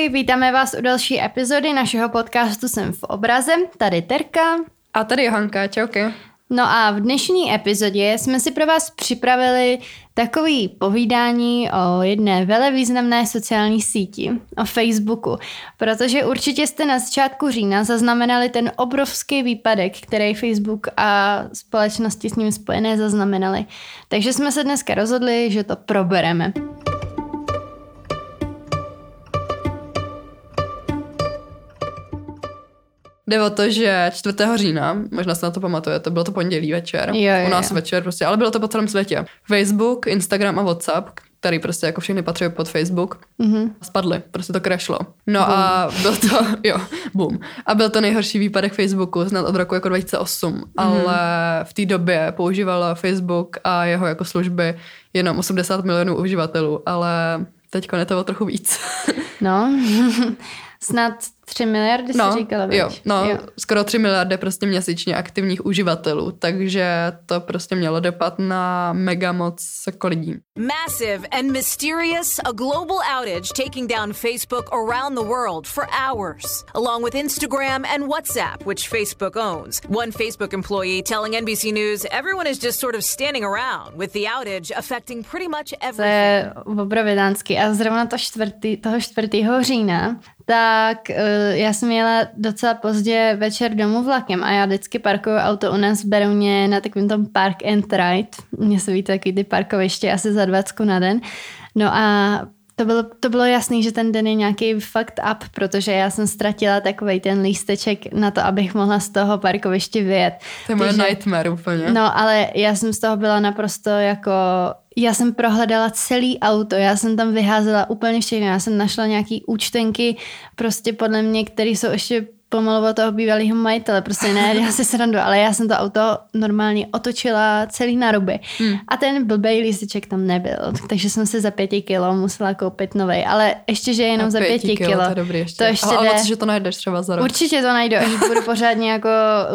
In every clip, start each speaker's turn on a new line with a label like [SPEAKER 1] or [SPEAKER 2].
[SPEAKER 1] Ahoj, vítáme vás u další epizody našeho podcastu Jsem v obraze. Tady Terka.
[SPEAKER 2] A tady Johanka, čauky.
[SPEAKER 1] No a v dnešní epizodě jsme si pro vás připravili takový povídání o jedné velevýznamné sociální síti, o Facebooku, protože určitě jste na začátku října zaznamenali ten obrovský výpadek, který Facebook a společnosti s ním spojené zaznamenali. Takže jsme se dneska rozhodli, že to probereme.
[SPEAKER 2] Jde o to, že 4. října, možná se na to pamatujete, bylo to pondělí večer,
[SPEAKER 1] Jo, jo,
[SPEAKER 2] u nás
[SPEAKER 1] jo.
[SPEAKER 2] večer prostě, ale bylo to po celém světě. Facebook, Instagram a WhatsApp, který prostě jako všechny patří pod Facebook,
[SPEAKER 1] Mhm.
[SPEAKER 2] spadly, prostě to crashlo. No a byl to, jo, boom. A byl to nejhorší výpadek Facebooku snad od roku jako 2008,
[SPEAKER 1] Mhm.
[SPEAKER 2] ale v té době používal Facebook a jeho jako služby jenom 80 milionů uživatelů, ale teďko je to o trochu víc.
[SPEAKER 1] No, snad 3 miliardy
[SPEAKER 2] No,
[SPEAKER 1] si říkala,
[SPEAKER 2] jo, no,
[SPEAKER 1] jo.
[SPEAKER 2] skoro 3 miliardy prostě měsíčně aktivních uživatelů, takže to prostě mělo dopad na mega moc jako lidí.
[SPEAKER 3] Massive and mysterious, a global outage taking down Facebook around the world for hours, along with Instagram and WhatsApp, which Facebook owns. One Facebook employee telling NBC News everyone is just sort of standing around, with the outage affecting pretty much
[SPEAKER 1] To
[SPEAKER 3] everything.
[SPEAKER 1] je obrovidánsky. A zrovna to čtvrtý, toho 4. října, tak uh, já jsem jela docela pozdě večer domů vlakem a já vždycky parkuju auto u nás v Berouně na takovém tom Park and Ride. Mně se ví taky ty parkoviště asi za 20 na den. No a to bylo, to bylo jasný, že ten den je nějaký fucked up, protože já jsem ztratila takový ten lísteček na to, abych mohla z toho parkoviště vyjet.
[SPEAKER 2] To je moje nightmare úplně.
[SPEAKER 1] No, ale já jsem z toho byla naprosto jako... Já jsem prohledala celý auto, já jsem tam vyházela úplně všechno, já jsem našla nějaký účtenky, prostě podle mě, které jsou ještě pomalu od toho bývalého majitele, prostě ne, já si srandu, ale já jsem to auto normálně otočila celý na ruby. Hmm. A ten blbej lísteček tam nebyl, takže jsem si za pěti kilo musela koupit novej, ale ještě, že jenom
[SPEAKER 2] A
[SPEAKER 1] za
[SPEAKER 2] pěti
[SPEAKER 1] pěti
[SPEAKER 2] kilo,
[SPEAKER 1] kilo.
[SPEAKER 2] To je dobrý ještě.
[SPEAKER 1] To ještě
[SPEAKER 2] ale,
[SPEAKER 1] jde.
[SPEAKER 2] ale že to najdeš třeba za rok.
[SPEAKER 1] Určitě to najdu, až budu pořádně jako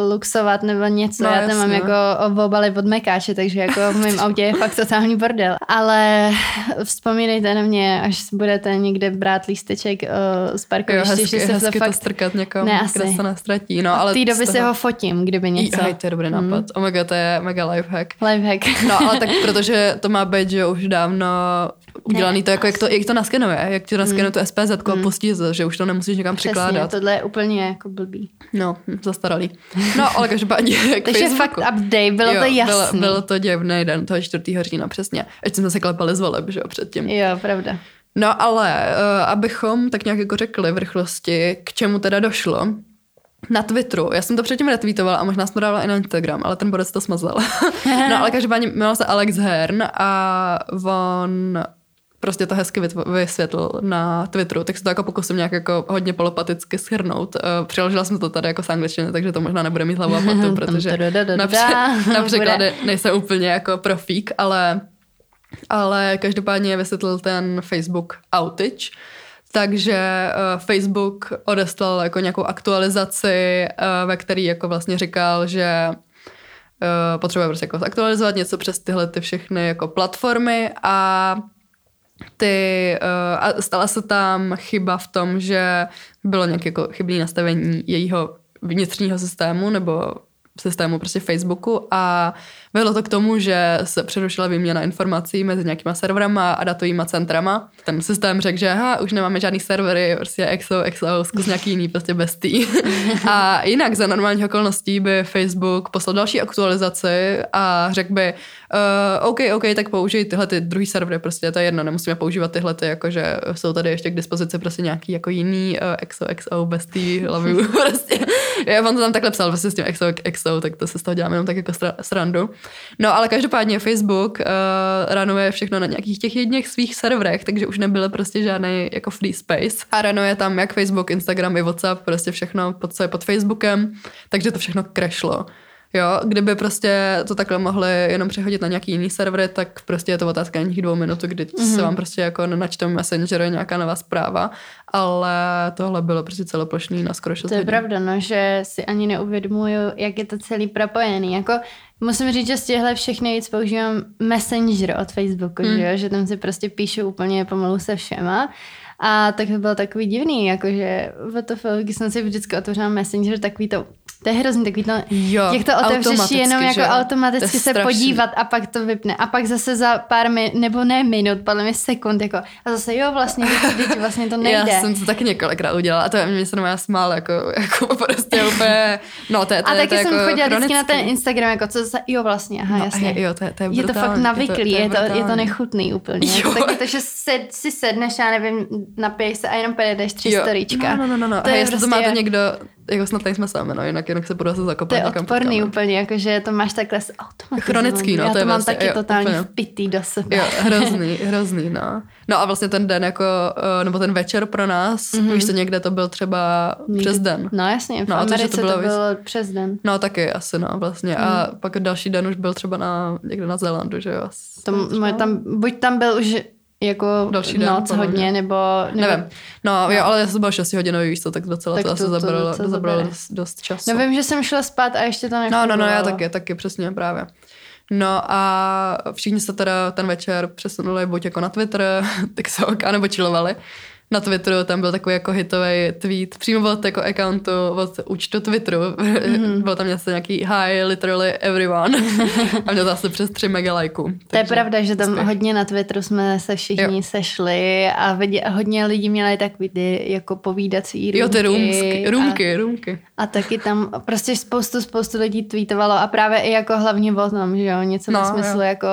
[SPEAKER 1] luxovat nebo něco.
[SPEAKER 2] No,
[SPEAKER 1] No, Já tam mám
[SPEAKER 2] jasně.
[SPEAKER 1] jako obaly od mekáče, takže jako v mém autě je fakt totální bordel. Ale vzpomínejte na mě, až budete někde brát lísteček uh, z
[SPEAKER 2] Jo,
[SPEAKER 1] parkoviště,
[SPEAKER 2] hezky,
[SPEAKER 1] že se
[SPEAKER 2] hezky
[SPEAKER 1] to
[SPEAKER 2] to
[SPEAKER 1] fakt...
[SPEAKER 2] strkat někam,
[SPEAKER 1] Ne,
[SPEAKER 2] kde
[SPEAKER 1] asi.
[SPEAKER 2] se nestratí. No, ale
[SPEAKER 1] v té době
[SPEAKER 2] z
[SPEAKER 1] si
[SPEAKER 2] toho-
[SPEAKER 1] ho fotím, kdyby něco.
[SPEAKER 2] Hej, to je dobrý nápad. Oh my god, to je mega lifehack.
[SPEAKER 1] Lifehack.
[SPEAKER 2] No, ale tak protože to má být, že už dávno udělaný to, jako jak to, jak to naskenuje, jak ti naskenuje tu SPZ a pustí, to, že už to nemusíš někam
[SPEAKER 1] Přesně,
[SPEAKER 2] přikládat.
[SPEAKER 1] tohle je úplně jako blbý.
[SPEAKER 2] No, zastaralý. No, ale každopádně k
[SPEAKER 1] Takže
[SPEAKER 2] Facebooku.
[SPEAKER 1] fakt update, bylo to jasný.
[SPEAKER 2] Bylo, bylo to děvný den toho 4. října, přesně. Ať jsme se klepali z voleb, že jo, předtím.
[SPEAKER 1] Jo, pravda.
[SPEAKER 2] No ale uh, abychom tak nějak jako řekli v rychlosti, k čemu teda došlo, na Twitteru, já jsem to předtím retweetovala a možná jsem to dávala i na Instagram, ale ten borec to smazal. no ale každopádně jmenoval se Alex Hern a on prostě to hezky vysvětlil na Twitteru, tak se to jako pokusím nějak jako hodně polopaticky shrnout. Uh, přeložila jsem to tady jako z angličtiny, takže to možná nebude mít hlavu a patu, protože na, pře- na
[SPEAKER 1] Bude.
[SPEAKER 2] překlady nejsem úplně jako profík, ale ale každopádně vysvětlil ten Facebook outage, takže uh, Facebook odeslal jako nějakou aktualizaci, uh, ve který jako vlastně říkal, že uh, potřebuje prostě jako aktualizovat něco přes tyhle ty všechny jako platformy a ty, a stala se tam chyba v tom, že bylo nějaké jako chybné nastavení jejího vnitřního systému nebo systému prostě Facebooku a vedlo to k tomu, že se přerušila výměna informací mezi nějakýma serverama a datovýma centrama. Ten systém řekl, že aha, už nemáme žádný servery, prostě XO, XO, zkus nějaký jiný prostě bestý. a jinak za normálních okolností by Facebook poslal další aktualizaci a řekl by, uh, OK, OK, tak použij tyhle ty druhý servery, prostě to je jedno, nemusíme používat tyhle ty, jakože jsou tady ještě k dispozici prostě nějaký jako jiný uh, XO, XO, bestie, love you, prostě. Já on to tam takhle psal prostě s tím XO, XO, tak to se z toho dělám jenom tak jako sra- srandu. No ale každopádně Facebook uh, ranuje všechno na nějakých těch jedných svých serverech, takže už nebylo prostě žádný jako free space. A ranuje tam jak Facebook, Instagram i WhatsApp, prostě všechno, pod, co je pod Facebookem, takže to všechno crashlo. Jo, kdyby prostě to takhle mohli jenom přehodit na nějaký jiný servery, tak prostě je to otázka nějakých dvou minut, kdy mm-hmm. se vám prostě jako načte v Messengeru nějaká nová zpráva, ale tohle bylo prostě celoplošný na skoro 6
[SPEAKER 1] To je
[SPEAKER 2] hodin.
[SPEAKER 1] pravda, no, že si ani neuvědomuju, jak je to celý propojený. Jako, musím říct, že z těchhle všech nejvíc používám Messenger od Facebooku,
[SPEAKER 2] Hmm.
[SPEAKER 1] že, jo? že tam si prostě píšu úplně pomalu se všema. A tak to bylo takový divný, jakože WTF, když jsem si vždycky otevřela Messenger, takový to, to je hrozný, takový to,
[SPEAKER 2] Jo,
[SPEAKER 1] jak to otevřeš jenom jako
[SPEAKER 2] že?
[SPEAKER 1] automaticky
[SPEAKER 2] To je
[SPEAKER 1] se
[SPEAKER 2] strašný.
[SPEAKER 1] podívat a pak to vypne. A pak zase za pár minut, nebo ne minut, podle mě sekund, jako, a zase jo, vlastně, teď vlastně to nejde.
[SPEAKER 2] Já jsem to taky několikrát udělala a to mě se normálně smál, jako, jako prostě úplně, no to je, to
[SPEAKER 1] a
[SPEAKER 2] je,
[SPEAKER 1] taky
[SPEAKER 2] to je
[SPEAKER 1] jsem
[SPEAKER 2] jako
[SPEAKER 1] chodila vždycky na ten
[SPEAKER 2] chronický.
[SPEAKER 1] Instagram, jako co zase, jo vlastně, aha,
[SPEAKER 2] No,
[SPEAKER 1] jasně.
[SPEAKER 2] jo, to je- to je
[SPEAKER 1] je to fakt
[SPEAKER 2] brutální,
[SPEAKER 1] navyklý,
[SPEAKER 2] je to-
[SPEAKER 1] je
[SPEAKER 2] to
[SPEAKER 1] to,
[SPEAKER 2] je
[SPEAKER 1] je to,
[SPEAKER 2] brutální.
[SPEAKER 1] nechutný úplně.
[SPEAKER 2] Jo.
[SPEAKER 1] Taky to, že sed, si sedneš, já nevím, napiješ se a jenom pojedeš tři
[SPEAKER 2] Jo.
[SPEAKER 1] storíčka.
[SPEAKER 2] No, no, no, no.
[SPEAKER 1] To
[SPEAKER 2] a
[SPEAKER 1] je
[SPEAKER 2] jestli to
[SPEAKER 1] prostě-
[SPEAKER 2] máte někdo, jako snad nejsme sami, no, jinak, jinak se budu
[SPEAKER 1] To
[SPEAKER 2] zakopat
[SPEAKER 1] je
[SPEAKER 2] někam
[SPEAKER 1] odporný
[SPEAKER 2] potom, no.
[SPEAKER 1] úplně, jakože to máš takhle s automatizovaný.
[SPEAKER 2] Chronický, no,
[SPEAKER 1] Já
[SPEAKER 2] to
[SPEAKER 1] to,
[SPEAKER 2] je
[SPEAKER 1] mám
[SPEAKER 2] vlastně,
[SPEAKER 1] taky
[SPEAKER 2] jo,
[SPEAKER 1] totálně
[SPEAKER 2] úplně.
[SPEAKER 1] vpitý do sebe.
[SPEAKER 2] Jo, hrozný, hrozný, no. No a vlastně ten den jako, eh, nebo ten večer pro nás, mm-hmm. víš co, někde to byl třeba přes den.
[SPEAKER 1] No jasně, v
[SPEAKER 2] No, a to, to
[SPEAKER 1] Americe to
[SPEAKER 2] bylo
[SPEAKER 1] bylo, přes den.
[SPEAKER 2] No taky asi, no, vlastně. A pak další den už byl třeba na, někde na Zélandu, že jo.
[SPEAKER 1] To, moje tam, buď tam byl už jako
[SPEAKER 2] Další den,
[SPEAKER 1] noc hodně, nebo... nebo
[SPEAKER 2] Nevím. No, jo, ale já jsem byl 6 hodinový, víš co, tak docela
[SPEAKER 1] Tak
[SPEAKER 2] to,
[SPEAKER 1] to-
[SPEAKER 2] asi
[SPEAKER 1] to
[SPEAKER 2] zabralo,
[SPEAKER 1] docela
[SPEAKER 2] zabralo dost, dost času.
[SPEAKER 1] No vím, že jsem šla spát a ještě to
[SPEAKER 2] No,
[SPEAKER 1] nefungovalo.
[SPEAKER 2] no, no, já taky, taky, přesně, právě. No a všichni se teda ten večer přesunuli buď jako na Twitter, TikTok, anebo chillovali. Na Twitteru tam byl takový jako hitový tweet, přímo od jako accountu, od účtu Twitteru. Mm-hmm. Byl tam něco nějaký hi, literally everyone. a měl zase přes 3 mega lajků.
[SPEAKER 1] To je pravda, že tam
[SPEAKER 2] úspěch.
[SPEAKER 1] hodně na Twitteru jsme se všichni
[SPEAKER 2] Jo.
[SPEAKER 1] sešli a vidě, hodně lidí měli takový ty jako povídací růmky.
[SPEAKER 2] Jo, ty růmky,
[SPEAKER 1] a-
[SPEAKER 2] růmky.
[SPEAKER 1] A taky tam prostě spoustu, spoustu lidí tweetovalo a právě i jako hlavně o tom, že jo, něco no, ve smyslu
[SPEAKER 2] jo.
[SPEAKER 1] jako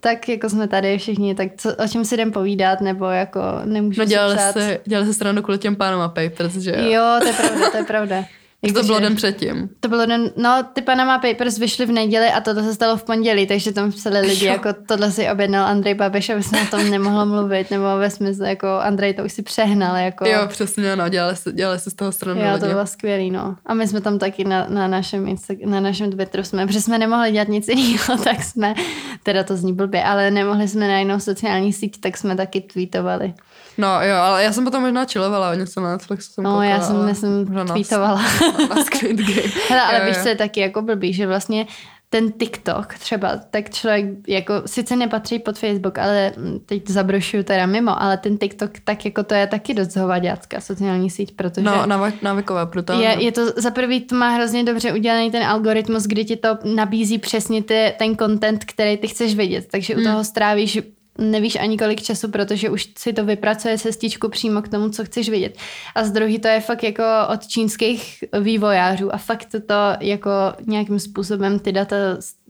[SPEAKER 1] tak jako jsme tady všichni, tak co, o čem si jdem povídat, nebo jako nemůžu
[SPEAKER 2] No dělali se, dělali se stranu kvůli těm Panama Papers, že jo?
[SPEAKER 1] Jo, to je pravda, to je pravda.
[SPEAKER 2] To
[SPEAKER 1] Jakože-
[SPEAKER 2] bylo den předtím.
[SPEAKER 1] To bylo den, no ty Panama Papers vyšly v neděli a toto se stalo v pondělí, takže tam psali lidi,
[SPEAKER 2] Jo.
[SPEAKER 1] jako tohle si objednal Andrej Babiš, aby se o tom nemohlo mluvit, nebo ve smyslu, jako Andrej to už si přehnal, jako.
[SPEAKER 2] Jo, přesně, no, dělali se, dělali se z toho stranu
[SPEAKER 1] Jo, to
[SPEAKER 2] lidi.
[SPEAKER 1] bylo skvělý, no. A my jsme tam taky na, na, našem, na našem Twitteru jsme, protože jsme nemohli dělat nic jiného, tak jsme, teda to zní blbě, ale nemohli jsme na jinou sociální síť, tak jsme taky tweetovali.
[SPEAKER 2] No jo, ale já jsem potom možná chillovala, o něco na Netflixu jsem
[SPEAKER 1] No,
[SPEAKER 2] koukala,
[SPEAKER 1] já jsem,
[SPEAKER 2] ale
[SPEAKER 1] já jsem
[SPEAKER 2] na-
[SPEAKER 1] tweetovala.
[SPEAKER 2] Na, na Squid Game.
[SPEAKER 1] Hele, ale
[SPEAKER 2] Jo,
[SPEAKER 1] víš,
[SPEAKER 2] jo.
[SPEAKER 1] co je taky jako blbý, že vlastně ten TikTok třeba, tak člověk jako sice nepatří pod Facebook, ale mm, teď zabrošuju teda mimo, ale ten TikTok tak jako to je taky dost hovaďácká sociální síť, protože
[SPEAKER 2] No, návy- návykové, brutálně.
[SPEAKER 1] je, je to za prvý to má hrozně dobře udělaný ten algoritmus, kdy ti to nabízí přesně ty, ten content, který ty chceš vidět, takže
[SPEAKER 2] Hmm.
[SPEAKER 1] u toho strávíš nevíš ani kolik času, protože už si to vypracuje cestičku přímo k tomu, co chceš vidět. A z druhý to je fakt jako od čínských vývojářů a fakt to, to jako nějakým způsobem ty data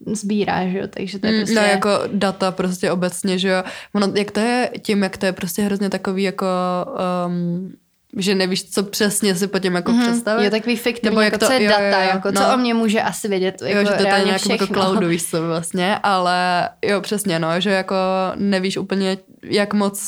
[SPEAKER 1] sbírá, že jo? takže to je
[SPEAKER 2] Mm,
[SPEAKER 1] prostě...
[SPEAKER 2] No jako data prostě obecně, že jo. Ono, jak to je tím, jak to je prostě hrozně takový jako... Um, že nevíš, co přesně si po těm jako mm-hmm. představit.
[SPEAKER 1] Jo, takový fiktivní,
[SPEAKER 2] Nebo jak
[SPEAKER 1] jako,
[SPEAKER 2] to-
[SPEAKER 1] co je
[SPEAKER 2] jo,
[SPEAKER 1] data,
[SPEAKER 2] jo, jo.
[SPEAKER 1] jako, co
[SPEAKER 2] No.
[SPEAKER 1] o mě může asi vědět, jako
[SPEAKER 2] Jo, že to je
[SPEAKER 1] reálně
[SPEAKER 2] nějakým jako cloudu, víš co vlastně, ale jo, přesně, no, že jako nevíš úplně, jak moc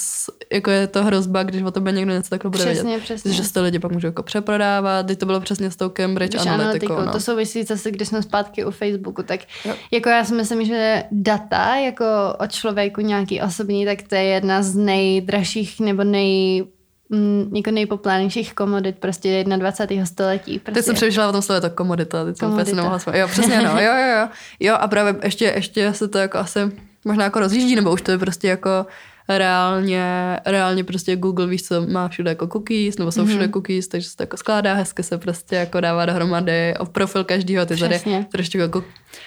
[SPEAKER 2] jako je to hrozba, když o tobě někdo něco takhle bude
[SPEAKER 1] Přesně,
[SPEAKER 2] vědět.
[SPEAKER 1] přesně.
[SPEAKER 2] Že to lidi pak můžou jako přeprodávat, teď to bylo přesně s tou Cambridge
[SPEAKER 1] Když
[SPEAKER 2] analytikou,
[SPEAKER 1] analytikou,
[SPEAKER 2] no.
[SPEAKER 1] to souvisí zase, když jsme zpátky u Facebooku, tak
[SPEAKER 2] Jo.
[SPEAKER 1] jako já si myslím, že data jako od člověku nějaký osobní, tak to je jedna z nejdražších nebo nej mm, jako nejpopulárnějších komodit prostě 21. století. Prostě.
[SPEAKER 2] Teď jsem přemýšlela o tom slově, to komodita, teď jsem
[SPEAKER 1] Komodita.
[SPEAKER 2] nemohla smát. Jo, přesně, no, jo, jo, jo. Jo, a právě ještě, ještě se to jako asi možná jako rozjíždí, nebo už to je prostě jako reálně, reálně prostě Google, víš co, má všude jako cookies, nebo jsou všude cookies, takže se to jako skládá, hezky se prostě jako dává dohromady o profil každýho, ty tady
[SPEAKER 1] Přesně.
[SPEAKER 2] trošku jako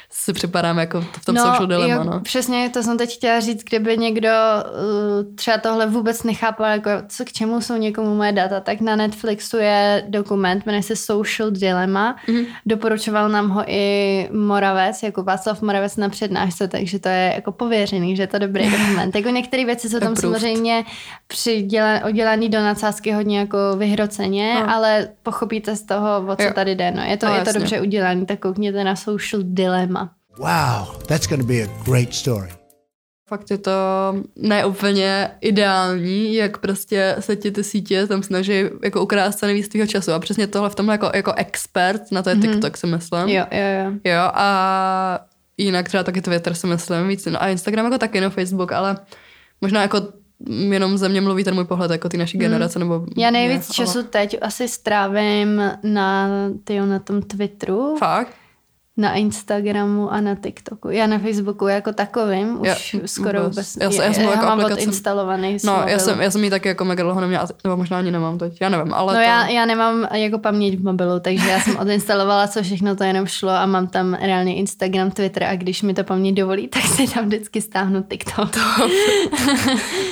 [SPEAKER 2] si připadáme jako v tom social dilemma,
[SPEAKER 1] jo,
[SPEAKER 2] no.
[SPEAKER 1] Přesně, to jsem teď chtěla říct, kdyby někdo uh, třeba tohle vůbec nechápal, jako co k čemu jsou někomu moje data, tak na Netflixu je dokument, jmenuje se Social Dilemma.
[SPEAKER 2] Mhm.
[SPEAKER 1] Mm-hmm. Doporučoval nám ho i Moravec, jako Václav Moravec na přednášce, takže to je jako pověřený, že je to dobrý dokument. Jako některé věci jsou tam
[SPEAKER 2] Approved.
[SPEAKER 1] samozřejmě přiděla, udělaný do nadsázky hodně jako vyhroceně,
[SPEAKER 2] No.
[SPEAKER 1] ale pochopíte z toho, o co
[SPEAKER 2] Jo.
[SPEAKER 1] tady jde. No. Je to,
[SPEAKER 2] No,
[SPEAKER 1] je to
[SPEAKER 2] jasně.
[SPEAKER 1] dobře udělaný, tak koukněte na Social Dilemma.
[SPEAKER 4] Wow, that's going to be a great story.
[SPEAKER 2] Fakt je to neúplně ideální, jak prostě se ti ty sítě tam snaží jako ukrást co nejvíc tvýho času. A přesně tohle v tomhle jako, jako expert, na to je TikTok, si myslím.
[SPEAKER 1] Jo, jo, jo.
[SPEAKER 2] Jo, a jinak třeba taky Twitter si myslím víc. No a Instagram jako taky, no Facebook, ale možná jako jenom ze mě mluví ten můj pohled, jako ty naší generace, nebo...
[SPEAKER 1] Já nejvíc
[SPEAKER 2] mě,
[SPEAKER 1] času teď asi strávím na, tyjo, na tom Twitteru.
[SPEAKER 2] Ale... Fakt?
[SPEAKER 1] Na Instagramu a na TikToku. Já na Facebooku jako takovým už
[SPEAKER 2] Já-
[SPEAKER 1] skoro
[SPEAKER 2] vůbec.
[SPEAKER 1] vůbec.
[SPEAKER 2] Já já jsem
[SPEAKER 1] já
[SPEAKER 2] jako
[SPEAKER 1] mám
[SPEAKER 2] aplikace-
[SPEAKER 1] odinstalovaný
[SPEAKER 2] No, já jsem, já jsem ji taky jako mega dlouho neměla, nebo možná ani nemám teď, já nevím, ale
[SPEAKER 1] No
[SPEAKER 2] to...
[SPEAKER 1] já, já nemám jako paměť v mobilu, takže já jsem odinstalovala, co všechno to jenom šlo a mám tam reálně Instagram, Twitter a když mi to paměť dovolí, tak si tam vždycky stáhnu TikTok.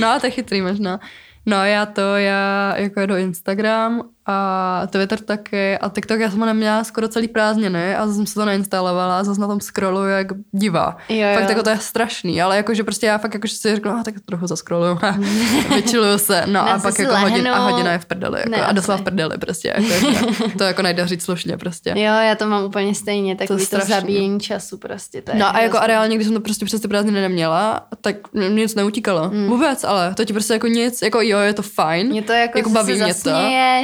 [SPEAKER 2] No a to je chytrý možná. No já to, já jako jedu Instagram a Twitter taky a TikTok já jsem ho neměla skoro celý prázdniny a zase jsem se to nainstalovala a zase na tom scrolluju jak divá.
[SPEAKER 1] Jo, jo.
[SPEAKER 2] Fakt jako to je strašný, ale jakože prostě já fakt jakože si řeknu, a tak trochu zascrolluju a vyčiluju se, no a pak jako hodin, a hodina je v prdeli jako,
[SPEAKER 1] Ne,
[SPEAKER 2] a doslova v prdeli prostě, jako, to jako nejde říct slušně prostě.
[SPEAKER 1] Jo, já to mám úplně stejně, takový to,
[SPEAKER 2] strašný.
[SPEAKER 1] zabíjení času prostě. To je
[SPEAKER 2] No a jako a reálně, když jsem to prostě přes ty prázdniny neměla, tak mě nic neutíkalo. Mm. Vůbec, ale to ti prostě jako nic, jako jo, je to fajn.
[SPEAKER 1] Mě to jako,
[SPEAKER 2] jako baví
[SPEAKER 1] se
[SPEAKER 2] mě to.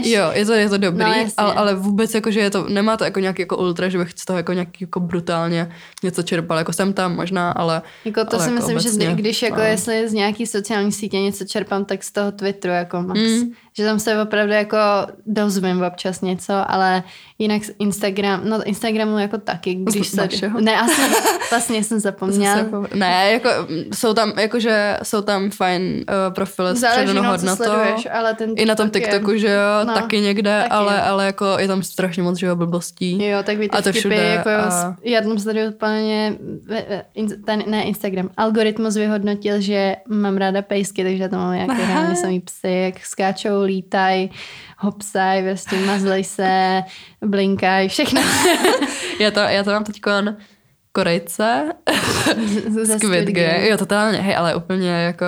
[SPEAKER 2] Jo, je to, je to dobrý,
[SPEAKER 1] No, jasně.
[SPEAKER 2] ale, ale vůbec jako, že je to, nemá to jako nějaký jako ultra, že bych z toho jako nějaký jako brutálně něco čerpal, jako jsem tam možná, ale
[SPEAKER 1] Jako to
[SPEAKER 2] ale
[SPEAKER 1] si
[SPEAKER 2] jako
[SPEAKER 1] myslím, že
[SPEAKER 2] obecně,
[SPEAKER 1] zde- když jako
[SPEAKER 2] no.
[SPEAKER 1] jestli z nějaký sociální sítě něco čerpám, tak z toho Twitteru jako max.
[SPEAKER 2] Mm.
[SPEAKER 1] Že tam se opravdu jako dozvím občas něco, ale jinak z Instagram, no Instagramu jako taky, když se... Ne, asi vlastně jsem zapomněla.
[SPEAKER 2] Jako, ne, jako mm, jsou tam, jakože jsou tam fajn uh, profily s
[SPEAKER 1] co
[SPEAKER 2] hodnotou.
[SPEAKER 1] sleduješ, ale ten
[SPEAKER 2] I na tom
[SPEAKER 1] TikTok je-
[SPEAKER 2] TikToku, že jo,
[SPEAKER 1] No,
[SPEAKER 2] taky někde,
[SPEAKER 1] taky.
[SPEAKER 2] ale, ale jako je tam strašně moc, že jo, blbostí.
[SPEAKER 1] Jo, tak víte,
[SPEAKER 2] A to všude
[SPEAKER 1] jako
[SPEAKER 2] a-
[SPEAKER 1] já tam sleduju úplně, ve- in- ten, ne Instagram, algoritmus vyhodnotil, že mám ráda pejsky, takže tam mám nějaké samý psy, jak skáčou, lítaj, hopsaj, prostě mazlej se, blinkaj, všechno.
[SPEAKER 2] Já to, já to mám teď Korejce,
[SPEAKER 1] Ze
[SPEAKER 2] Squid Game, jo, totálně, hej, ale úplně jako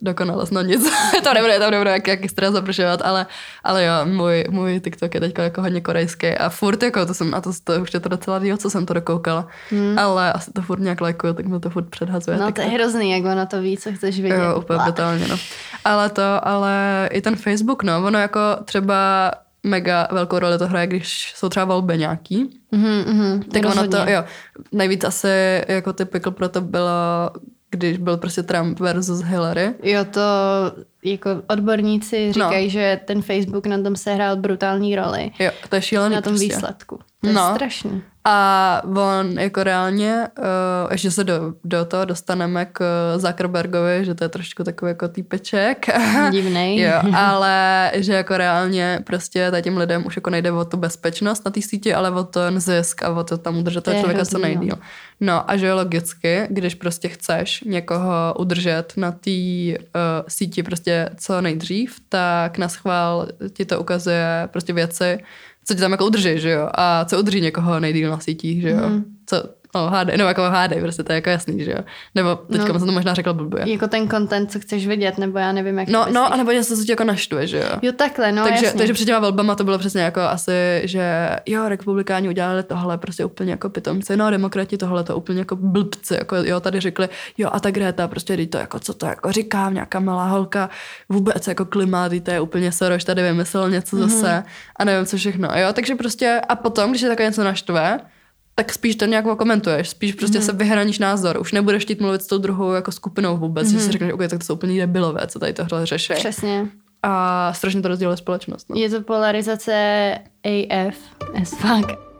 [SPEAKER 2] dokonalost, no nic, to nebude, to nebude jak, jak extra zapršovat, ale, ale jo, můj, můj TikTok je teď jako hodně korejský a furt jako, to jsem, a to, to už je to docela díl, co jsem to dokoukala, hmm. ale asi to furt nějak lajkuju, tak mi to furt předhazuje.
[SPEAKER 1] No to
[SPEAKER 2] TikTok.
[SPEAKER 1] je hrozný, jak ono to ví, co chceš vidět.
[SPEAKER 2] Jo, úplně brutálně, no. Ale to, ale i ten Facebook, no, ono jako třeba mega velkou roli to hraje, když jsou třeba volby nějaký,
[SPEAKER 1] Mhm, mhm,
[SPEAKER 2] tak ono to,
[SPEAKER 1] rozhodně.
[SPEAKER 2] jo, nejvíc asi jako typical pro to bylo, když byl prostě Trump versus Hillary.
[SPEAKER 1] Jo, to jako odborníci říkají,
[SPEAKER 2] No.
[SPEAKER 1] že ten Facebook na tom sehrál brutální roli.
[SPEAKER 2] Jo, to je šílený
[SPEAKER 1] Na tom
[SPEAKER 2] prostě.
[SPEAKER 1] výsledku. To je
[SPEAKER 2] No.
[SPEAKER 1] strašný.
[SPEAKER 2] A on jako reálně, uh, ještě se do, do toho dostaneme k Zuckerbergovi, že to je trošku takový jako týpeček.
[SPEAKER 1] Divnej.
[SPEAKER 2] jo, ale že jako reálně prostě tady těm lidem už jako nejde o tu bezpečnost na té síti, ale o ten zisk a o to tam udržet
[SPEAKER 1] To
[SPEAKER 2] toho člověka co
[SPEAKER 1] no.
[SPEAKER 2] nejdíl. No a že logicky, když prostě chceš někoho udržet na té uh, síti prostě co nejdřív, tak na schvál ti to ukazuje prostě věci, co ti tam jako udrží, že jo? A co udrží někoho nejdýl na sítích, že jo?
[SPEAKER 1] Mhm.
[SPEAKER 2] Co, no, hádej, no jako hádej, prostě to je jako jasný, že jo? Nebo teďka
[SPEAKER 1] No.
[SPEAKER 2] jsem to možná řekla blbě.
[SPEAKER 1] Jako ten content, co chceš vidět, nebo já nevím, jak to
[SPEAKER 2] No, no, anebo něco, co tě jako naštve, že jo?
[SPEAKER 1] Jo, takhle, no
[SPEAKER 2] takže,
[SPEAKER 1] jasně.
[SPEAKER 2] takže před těma volbama to bylo přesně jako asi, že jo, republikáni udělali tohle prostě úplně jako pitomci, no demokrati tohle to úplně jako blbci, jako jo, tady řekli, jo a ta Greta prostě to jako, co to jako říkám, nějaká malá holka, vůbec jako klima, to je úplně Soros, tady vymyslel něco
[SPEAKER 1] Mhm.
[SPEAKER 2] zase a nevím co všechno, jo, takže prostě a potom, když je takové něco naštve, tak spíš to nějak komentuješ, spíš prostě
[SPEAKER 1] Mhm.
[SPEAKER 2] mm-hmm. se vyhraníš názor, už nebudeš chtít mluvit s tou druhou jako skupinou vůbec, mm-hmm. že si řekneš, ok, tak to jsou úplně debilové, co tady tohle řeší.
[SPEAKER 1] Přesně.
[SPEAKER 2] A strašně to rozděluje společnost. No.
[SPEAKER 1] Je to polarizace AF as fuck.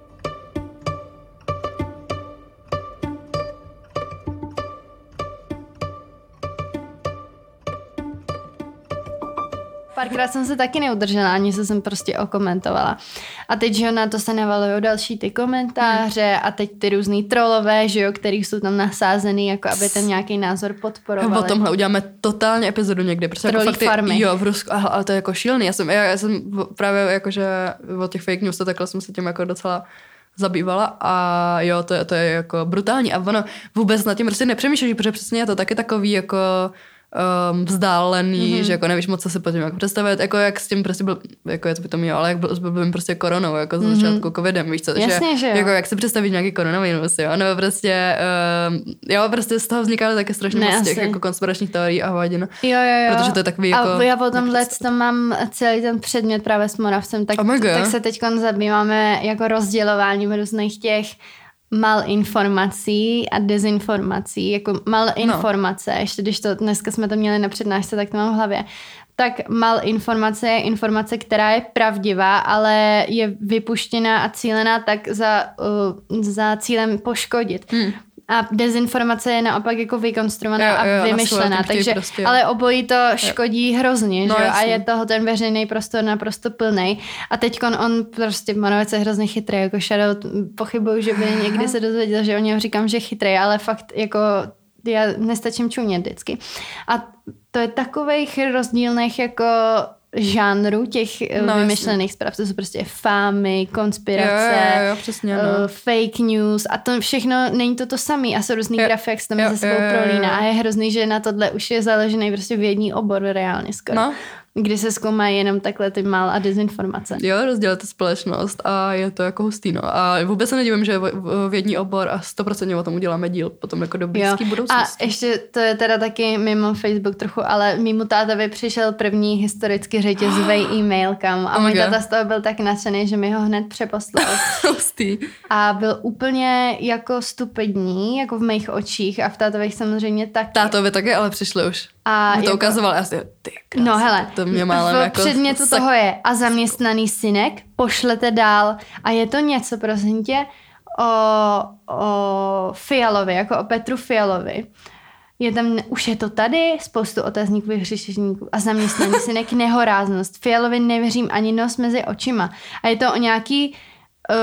[SPEAKER 1] Párkrát jsem se taky neudržela, ani se jsem prostě okomentovala. A teď, že jo, na to se navalují další ty komentáře a teď ty různý trolové, že jo, který jsou tam nasázený, jako aby ten nějaký názor podporovali.
[SPEAKER 2] O tomhle uděláme totálně epizodu někdy. Protože jako fakt ty,
[SPEAKER 1] farmy.
[SPEAKER 2] Jo, v Rusku, ale, ale to je jako šílený. Já jsem, já, já jsem právě jakože o těch fake news a takhle jsem se tím jako docela zabývala a jo, to, je- to je jako brutální a ono vůbec nad tím prostě nepřemýšlíš, protože přesně je to taky takový jako um, vzdálený, mm-hmm. že jako nevíš moc, co si pod tím jako představit, jako jak s tím prostě byl, jako je to potom jo, ale jak byl blbým prostě koronou, jako z začátku covidem, víš co,
[SPEAKER 1] Jasně, že jo.
[SPEAKER 2] jako jak si představit nějaký koronavirus, jo, nebo prostě, um, jo, prostě z toho vznikaly také strašně
[SPEAKER 1] Ne,
[SPEAKER 2] moc těch jako konspiračních teorií a hovadin.
[SPEAKER 1] Jo, jo, jo.
[SPEAKER 2] Protože to je takový jako
[SPEAKER 1] A já potom let tam mám celý ten předmět právě s Moravcem, tak,
[SPEAKER 2] Oh
[SPEAKER 1] tak se teď zabýváme jako rozdělováním různých těch malinformací a dezinformací. Jako malinformace, no. ještě když to dneska jsme to měli na přednášce, tak to mám v hlavě. tak mal informace je informace, která je pravdivá, ale je vypuštěná a cílená tak za, uh, za cílem poškodit. Hmm. A dezinformace je naopak jako vykonstruovaná
[SPEAKER 2] Jo,
[SPEAKER 1] a
[SPEAKER 2] jo,
[SPEAKER 1] vymyšlená,
[SPEAKER 2] na svůj
[SPEAKER 1] takže,
[SPEAKER 2] prostě.
[SPEAKER 1] ale obojí to škodí hrozně,
[SPEAKER 2] No,
[SPEAKER 1] že? jo? a
[SPEAKER 2] jasně.
[SPEAKER 1] je toho ten veřejný prostor naprosto plný. A teď on prostě Moravec je hrozně chytrý, jako Shadow, pochybuju, že by někdy se dozvěděl, že o něm říkám, že chytrý, ale fakt jako já nestačím čumět vždycky. A to je takových rozdílných jako žánrů těch
[SPEAKER 2] No,
[SPEAKER 1] no,
[SPEAKER 2] jasně.
[SPEAKER 1] vymyšlených zpráv. To jsou prostě fámy, konspirace,
[SPEAKER 2] Jo, jo, jo, přesně, no.
[SPEAKER 1] eh, fake news a to všechno není to to samé a jsou různý
[SPEAKER 2] Jo,
[SPEAKER 1] grafy, jak se tam
[SPEAKER 2] jo,
[SPEAKER 1] mezi sebou prolíná a je hrozný, že na tohle už je založený prostě vědní obor reálně skoro.
[SPEAKER 2] No.
[SPEAKER 1] Kdy se zkoumají jenom takhle ty mal a dezinformace.
[SPEAKER 2] Jo, rozdělíte společnost a je to jako hustý, no. A vůbec se nedivím, že v- vědní obor a 100% o tom uděláme díl potom jako do
[SPEAKER 1] Jo.
[SPEAKER 2] blízké
[SPEAKER 1] A
[SPEAKER 2] budoucnosti.
[SPEAKER 1] ještě to je teda taky mimo Facebook trochu, ale mimo tátovi přišel první historicky řetězový e-mail kam a
[SPEAKER 2] Oh
[SPEAKER 1] můj
[SPEAKER 2] God.
[SPEAKER 1] táta z toho byl tak nadšený, že mi ho hned přeposlal.
[SPEAKER 2] Hustý.
[SPEAKER 1] A byl úplně jako stupidní, jako v mých očích a v tátových samozřejmě taky.
[SPEAKER 2] Tátovi taky, ale přišli už.
[SPEAKER 1] A
[SPEAKER 2] to
[SPEAKER 1] jako-
[SPEAKER 2] ukazoval, já si, ty krás,
[SPEAKER 1] No hele,
[SPEAKER 2] to mě málem
[SPEAKER 1] v
[SPEAKER 2] jako...
[SPEAKER 1] předmětu
[SPEAKER 2] sak-
[SPEAKER 1] toho je a zaměstnaný synek, pošlete dál a je to něco, prosím tě, o, o Fialovi, jako o Petru Fialovi. Je tam, už je to tady, spoustu otazníků, vyhřešeníků a zaměstnaný synek, nehoráznost. Fialovi nevěřím ani nos mezi očima. A je to o nějaký uh,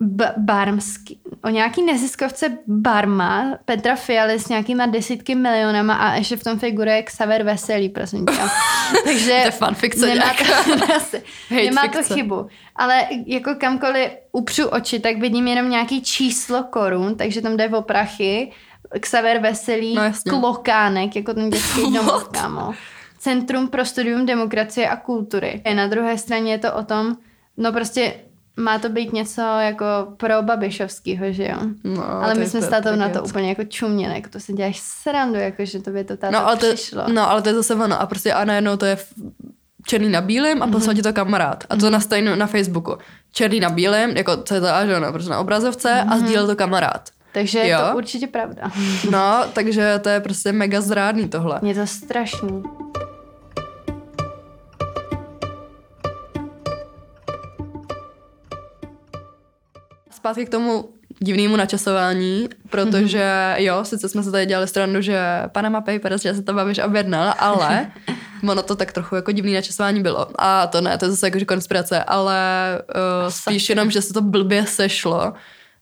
[SPEAKER 1] b- barmský, o nějaký neziskovce Barma, Petra Fialy s nějakýma desítky milionama a ještě v tom figuruje Xaver Veselý, prosím tě. Takže
[SPEAKER 2] To
[SPEAKER 1] nemá to, asi, nemá to chybu. Ale jako kamkoliv upřu oči, tak vidím jenom nějaký číslo korun, takže tam jde o prachy. Xaver Veselý,
[SPEAKER 2] No jasně.
[SPEAKER 1] klokánek, jako ten dětský domov, kámo. Centrum pro studium demokracie a kultury. Na druhé straně je to o tom, no prostě má to být něco jako pro Babišovskýho, že jo?
[SPEAKER 2] No,
[SPEAKER 1] ale
[SPEAKER 2] to
[SPEAKER 1] my
[SPEAKER 2] je
[SPEAKER 1] jsme
[SPEAKER 2] to
[SPEAKER 1] s tátou na to úplně jako čuměli, jako to si děláš srandu, jako že to by to táta
[SPEAKER 2] No ale, to,
[SPEAKER 1] přišlo.
[SPEAKER 2] no, ale to je zase ono. A prostě a najednou to je černý na bílém a
[SPEAKER 1] Mhm.
[SPEAKER 2] poslal ti to kamarád. A to na stejnou na Facebooku. Černý na bílém, jako co je to až ono, prostě na obrazovce a sdílel to kamarád.
[SPEAKER 1] Takže je
[SPEAKER 2] Jo.
[SPEAKER 1] to určitě pravda.
[SPEAKER 2] No, takže to je prostě mega zrádný tohle.
[SPEAKER 1] Je to strašný.
[SPEAKER 2] Zpátky k tomu divnému načasování, protože jo, sice jsme se tady dělali stranu, že Panama Papers, že se to bavíš objednal, ale ono to tak trochu jako divný načasování bylo. A to ne, to je zase jakože konspirace, ale uh, spíš jenom, že se to blbě sešlo,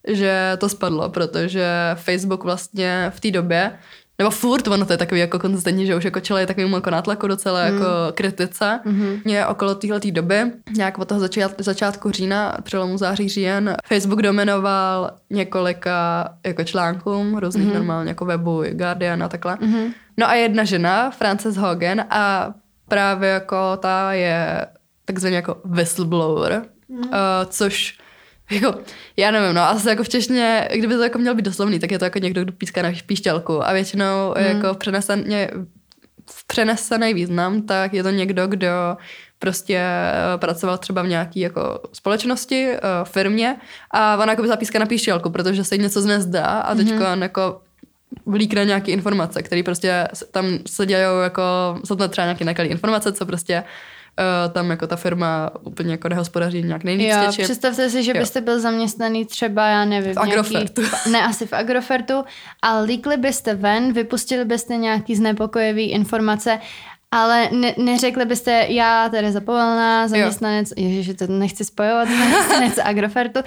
[SPEAKER 2] že to spadlo, protože Facebook vlastně v té době nebo furt, ono to je takový jako konzistentní, že už jako čele je takovým jako nátlaku docela jako kritice. Mm. Mě okolo téhle doby, nějak od toho začát, začátku října, přelomu září říjen, Facebook dominoval několika jako článkům, různých mm. normálně jako webu, Guardian a takhle. Mm. No a jedna žena, Frances Hogan, a právě jako ta je takzvaný jako whistleblower, mm. uh, což jako, já nevím, no, asi jako v češtině, kdyby to jako měl být doslovný, tak je to jako někdo, kdo píská na píšťalku a většinou mm. jako v, přeneseně, v přenesený význam, tak je to někdo, kdo prostě eh, pracoval třeba v nějaký jako společnosti, eh, firmě a ona jako by zapíská na píšťalku, protože se jí něco nezdá a teď mm. jako vlíkne nějaké informace, které prostě tam se dějou jako, jsou tam třeba nějaké nekalé informace, co prostě uh, tam jako ta firma úplně jako nehospodaří nějak nejvíc
[SPEAKER 1] Jo,
[SPEAKER 2] těčí.
[SPEAKER 1] představte si, že
[SPEAKER 2] Jo.
[SPEAKER 1] byste byl zaměstnaný třeba, já nevím,
[SPEAKER 2] V Agrofertu.
[SPEAKER 1] ne asi v Agrofertu, ale líkli byste ven, vypustili byste nějaký znepokojivý informace, ale ne, neřekli byste, já Tereza Povolná, zaměstnanec, ježiši, to nechci spojovat, zaměstnanec Agrofertu,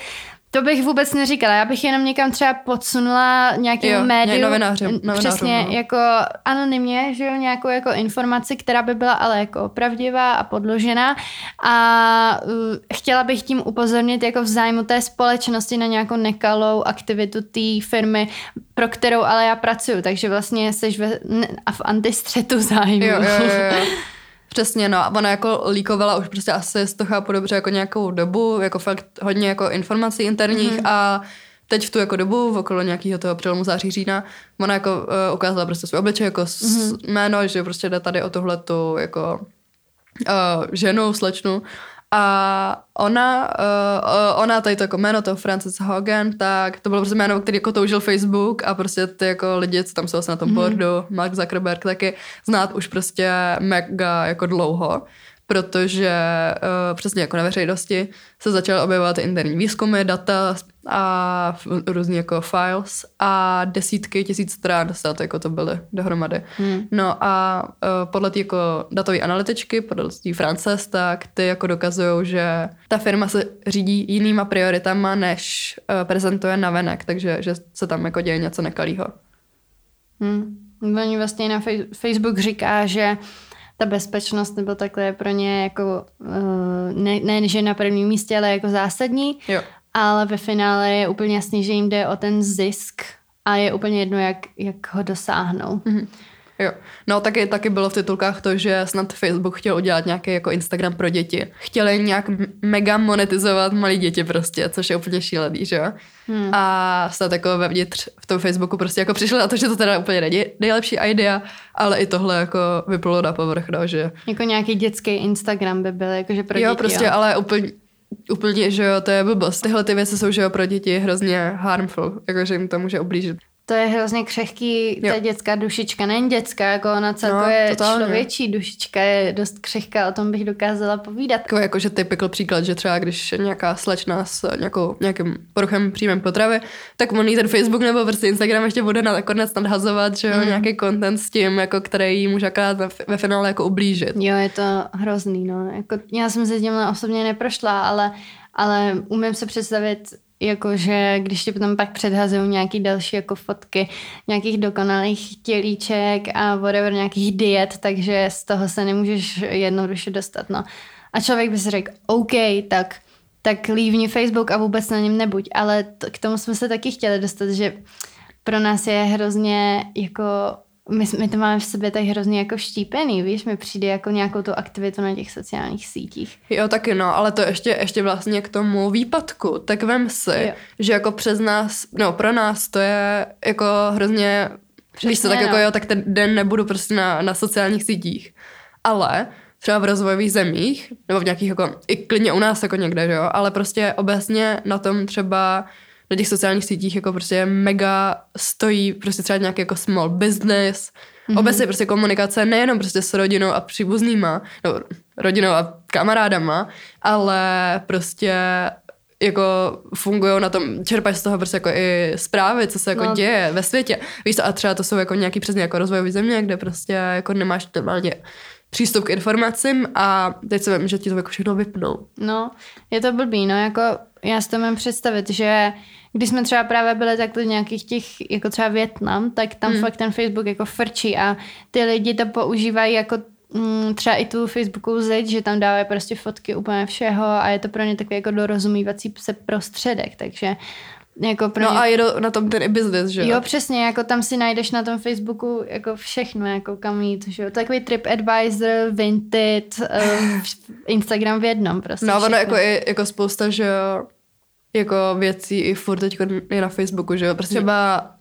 [SPEAKER 1] to bych vůbec neříkala, já bych jenom někam třeba podsunula nějakému
[SPEAKER 2] Jo,
[SPEAKER 1] médiu,
[SPEAKER 2] ně- novinářem- novinářům,
[SPEAKER 1] přesně,
[SPEAKER 2] no.
[SPEAKER 1] jako anonymně, že jo, nějakou jako informaci, která by byla ale jako pravdivá a podložená a uh, chtěla bych tím upozornit jako v zájmu té společnosti na nějakou nekalou aktivitu té firmy, pro kterou ale já pracuju, takže vlastně jsi ve, ne, a v antistřetu zájmu.
[SPEAKER 2] Jo, jo, jo, jo. Přesně, no. a Ona jako líkovala už prostě asi, z to chápu dobře, jako nějakou dobu, jako fakt hodně jako informací interních mm-hmm. a teď v tu jako dobu, v okolo nějakého toho přelomu září října, ona jako uh, ukázala prostě svůj obličej, jako mm-hmm. jméno, že prostě jde tady o tuhletu jako uh, ženu, slečnu A ona, uh, ona tady to jako jméno toho Frances Hogan, tak to bylo prostě jméno, který jako toužil Facebook a prostě ty jako lidi, co tam jsou na tom mm. boardu, Mark Zuckerberg taky znát už prostě mega jako dlouho protože uh, přesně jako na veřejnosti se začaly objevovat interní výzkumy, data a různý jako files a desítky tisíc stran snad jako to byly dohromady. Hmm. No a uh, podle té jako datové analytičky, podle té Frances, tak ty jako dokazují, že ta firma se řídí jinýma prioritama, než uh, prezentuje na venek, takže že se tam jako děje něco nekalýho.
[SPEAKER 1] Hmm. Oni vlastně na Facebook říká, že ta bezpečnost nebo takhle je pro ně jako uh, ne, ne, že na prvním místě, ale jako zásadní.
[SPEAKER 2] Jo.
[SPEAKER 1] Ale ve finále je úplně jasný, že jim jde o ten zisk a je úplně jedno, jak, jak ho dosáhnou. Mm-hmm.
[SPEAKER 2] Jo. No taky, taky bylo v titulkách to, že snad Facebook chtěl udělat nějaký jako Instagram pro děti. Chtěli nějak mega monetizovat malí děti prostě, což je úplně šílený, že jo? Hmm. A snad jako vevnitř v tom Facebooku prostě jako přišli na to, že to teda úplně není nejlepší idea, ale i tohle jako vyplulo na povrch, no, že...
[SPEAKER 1] Jako nějaký dětský Instagram by byl, jakože pro jo,
[SPEAKER 2] děti, prostě, jo. ale úplně, úplně, že jo, to je blbost. Tyhle ty věci jsou, že jo, pro děti hrozně harmful, jakože jim to může ublížit
[SPEAKER 1] to je hrozně křehký, ta jo. dětská dušička, nejen dětská, jako ona celkově no, člověčí dušička je dost křehká, o tom bych dokázala povídat.
[SPEAKER 2] Jako, jako že typical příklad, že třeba když nějaká slečna s nějakou, nějakým poruchem příjmem potravy, tak on ten Facebook nebo prostě Instagram ještě bude nakonec nadhazovat, že jo, mm. nějaký content s tím, jako, který jí může akorát ve finále jako ublížit.
[SPEAKER 1] Jo, je to hrozný, no. Jako, já jsem se tím osobně neprošla, ale, ale umím se představit jakože když ti potom pak předhazují nějaký další jako fotky nějakých dokonalých tělíček a whatever, nějakých diet, takže z toho se nemůžeš jednoduše dostat, no. A člověk by si řekl, OK, tak tak lívni Facebook a vůbec na něm nebuď, ale t- k tomu jsme se taky chtěli dostat, že pro nás je hrozně jako my, my to máme v sobě tak hrozně jako štípený, víš, mi přijde jako nějakou tu aktivitu na těch sociálních sítích.
[SPEAKER 2] Jo, taky no, ale to ještě, ještě vlastně k tomu výpadku, tak vem si, jo. že jako přes nás, no pro nás to je jako hrozně, Přesně, víš co, tak jako no. jako jo, tak ten den nebudu prostě na, na sociálních sítích, ale třeba v rozvojových zemích, nebo v nějakých jako, i klidně u nás jako někde, že jo, ale prostě obecně na tom třeba na těch sociálních sítích jako prostě mega stojí prostě třeba nějaký jako small business, mm-hmm. obecně prostě komunikace nejenom prostě s rodinou a příbuznýma, no rodinou a kamarádama, ale prostě jako fungují na tom, čerpají z toho prostě jako i zprávy, co se jako no. děje ve světě. Víš a třeba to jsou jako nějaký přesně jako rozvojové země, kde prostě jako nemáš normálně přístup k informacím a teď se vím, že ti to jako všechno vypnou.
[SPEAKER 1] No, je to blbý, no jako já si to mám představit, že když jsme třeba právě byli takhle nějakých těch, jako třeba Větnam, tak tam hmm. fakt ten Facebook jako frčí a ty lidi to používají jako mm, třeba i tu Facebookovou zeď, že tam dávají prostě fotky úplně všeho a je to pro ně takový jako dorozumívací se prostředek, takže jako pro
[SPEAKER 2] no a je do, na tom ten i business, že
[SPEAKER 1] jo? přesně, jako tam si najdeš na tom Facebooku jako všechno, jako kam jít, že jo? Takový TripAdvisor, Vinted, um, Instagram v jednom prostě.
[SPEAKER 2] No ono jako, je, jako spousta, že jo, jako věcí i furt teď je na Facebooku, že jo, prostě třeba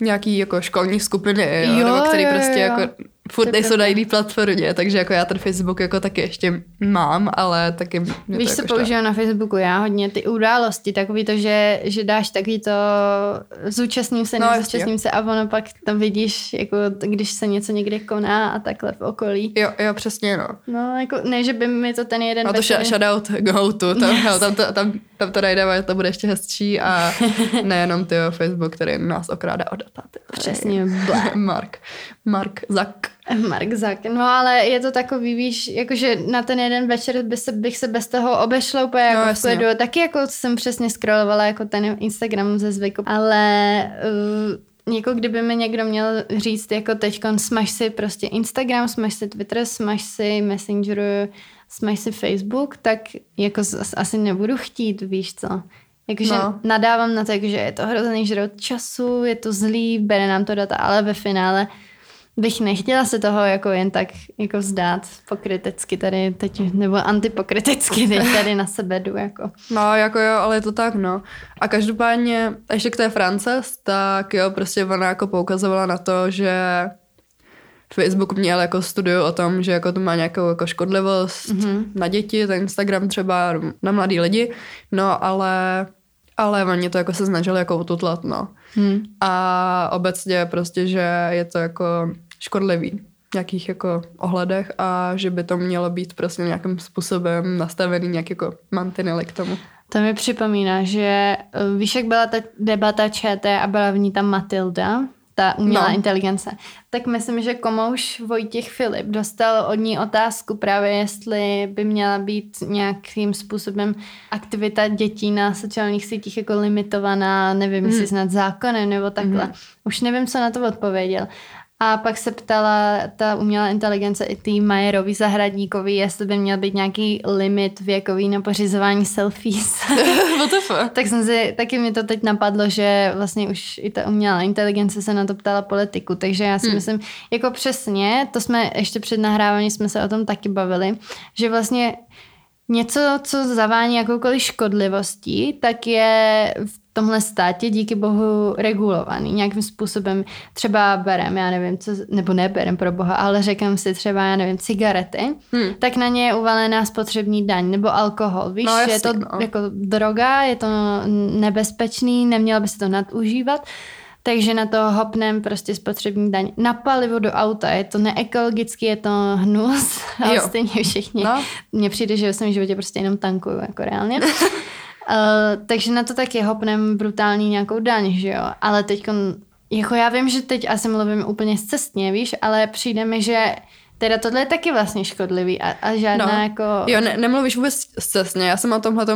[SPEAKER 2] nějaký jako školní skupiny, jo, jo nebo který jo, prostě jo. jako furt nejsou na jiný platformě, takže jako já ten Facebook jako taky ještě mám, ale taky
[SPEAKER 1] Víš,
[SPEAKER 2] co
[SPEAKER 1] jako používám na Facebooku já hodně ty události, takový to, že, že dáš takový to zúčastním se, no, nezúčastním se a ono pak tam vidíš, jako když se něco někde koná a takhle v okolí.
[SPEAKER 2] Jo, jo, přesně, no.
[SPEAKER 1] No, jako ne, že by mi to ten jeden...
[SPEAKER 2] A to večer... shoutout go to, tam, yes. tam, to, tam, tam to najdeme, to bude ještě hezčí a nejenom ty Facebook, který nás okrádá o data.
[SPEAKER 1] Přesně.
[SPEAKER 2] Mark. Mark Zak.
[SPEAKER 1] Mark Zak. No ale je to takový, víš, jakože na ten jeden večer by se, bych se bez toho obešla úplně jako no, v klidu. Taky jako jsem přesně scrollovala jako ten Instagram ze zvyku. Ale uh, jako kdyby mi někdo měl říct jako teďkon smaž si prostě Instagram, smaž si Twitter, smaž si Messenger, smaž si Facebook, tak jako asi nebudu chtít, víš co. Jakože no. nadávám na to, že je to hrozný žrot času, je to zlý, bere nám to data, ale ve finále bych nechtěla se toho jako jen tak jako vzdát pokrytecky tady teď, nebo antipokritecky teď tady na sebe jdu jako.
[SPEAKER 2] No jako jo, ale je to tak no. A každopádně ještě k té Frances, tak jo, prostě ona jako poukazovala na to, že Facebook měl jako studiu o tom, že jako to má nějakou jako škodlivost mm-hmm. na děti, ten Instagram třeba na mladý lidi, no ale ale oni to jako se snažili jako ututlat, no. Hmm. A obecně prostě, že je to jako škodlivý v nějakých jako ohledech a že by to mělo být prostě nějakým způsobem nastavený nějak jako mantinely k tomu.
[SPEAKER 1] To mi připomíná, že eh, víš, jak byla ta debata ČT a byla v ní tam Matilda, ta umělá no. inteligence. Tak myslím, že komouš Vojtěch Filip dostal od ní otázku právě, jestli by měla být nějakým způsobem aktivita dětí na sociálních sítích jako limitovaná, nevím, hmm. jestli snad zákonem nebo takhle. Hmm. Už nevím, co na to odpověděl. A pak se ptala ta umělá inteligence i tý Majerovi Zahradníkovi, jestli by měl být nějaký limit věkový na pořizování selfies. tak jsem si, taky mi to teď napadlo, že vlastně už i ta umělá inteligence se na to ptala politiku, takže já si hmm. myslím, jako přesně, to jsme ještě před nahráváním jsme se o tom taky bavili, že vlastně něco, co zavání jakoukoliv škodlivostí, tak je v tomhle státě díky bohu regulovaný nějakým způsobem. Třeba berem, já nevím, co, nebo neberem pro boha, ale řekám si třeba, já nevím, cigarety, hmm. tak na ně je uvalená spotřební daň nebo alkohol. Víš, no, jasný, je to no. jako droga, je to nebezpečný, nemělo by se to nadužívat. Takže na to hopnem prostě spotřební daň. Na palivo do auta, je to neekologický, je to hnus, ale jo. stejně všichni. No. Mně přijde, že v svém životě prostě jenom tankuju, jako reálně. Uh, takže na to taky hopnem brutální nějakou daň, že jo. Ale teď, jako já vím, že teď asi mluvím úplně zcestně, víš, ale přijde mi, že Teda tohle je taky vlastně škodlivý a, a žádná no. jako...
[SPEAKER 2] Jo, ne, nemluvíš vůbec cestně. Já jsem o tomhle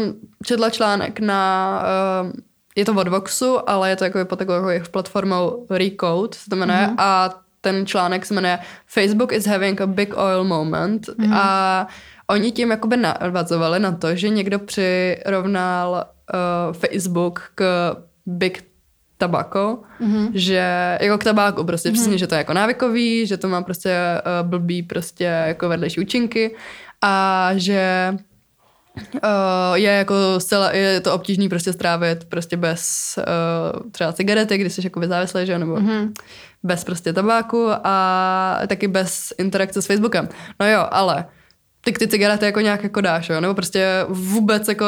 [SPEAKER 2] četla článek na... Uh, je to od Voxu, ale je to jako pod takovou platformou Recode, se to jmenuje, mm-hmm. a ten článek se jmenuje Facebook is having a big oil moment mm-hmm. a Oni tím jakoby navazovali na to, že někdo přirovnal uh, Facebook k Big tabako, mm-hmm. že jako k tabáku prostě mm-hmm. přesně, že to je jako návykový, že to má prostě uh, blbý prostě jako vedlejší účinky a že uh, je jako zcela, je to obtížný prostě strávit prostě bez uh, třeba cigarety, když jsi jako závislý, že nebo mm-hmm. bez prostě tabáku a taky bez interakce s Facebookem. No jo, ale ty ty cigarety jako nějak jako dáš, jo? nebo prostě vůbec jako,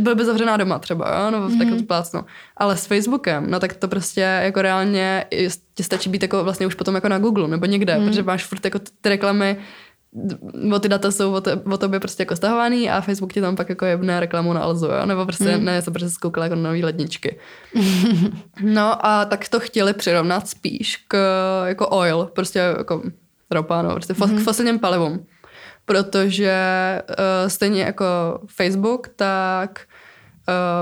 [SPEAKER 2] byl by zavřená doma třeba, jo? nebo v mm-hmm. takovém plácnu. Ale s Facebookem, no tak to prostě jako reálně ti stačí být jako vlastně už potom jako na Google nebo někde, mm. protože máš furt jako ty reklamy, o ty data jsou o, te, o tobě prostě jako stahovaný a Facebook ti tam pak jako jebne reklamu na Alzu, jo? nebo prostě mm. ne, se prostě zkoukala jako nový ledničky. no a tak to chtěli přirovnat spíš k jako oil, prostě jako ropa, no, prostě mm. fosilním palivům protože uh, stejně jako Facebook, tak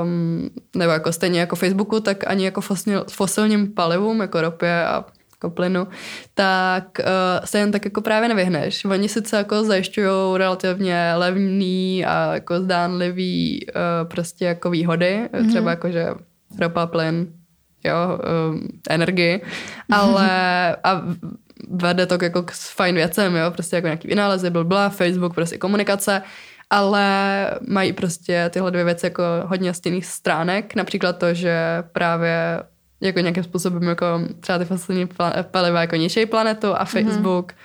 [SPEAKER 2] um, nebo jako stejně jako Facebooku, tak ani jako fosil, fosilním palivům, jako ropě a jako plynu, tak uh, se jen tak jako právě nevyhneš. Oni sice jako zajišťují relativně levný a jako zdánlivý uh, prostě jako výhody, mm-hmm. třeba jako, že ropa, plyn, jo, um, energii, ale a vede to jako k fajn věcem, jo, prostě jako nějaký vynálezy, byl byla Facebook, prostě komunikace, ale mají prostě tyhle dvě věci jako hodně stinných stránek, například to, že právě jako nějakým způsobem jako třeba ty fosilní paliva jako ničí planetu a mhm. Facebook mm-hmm.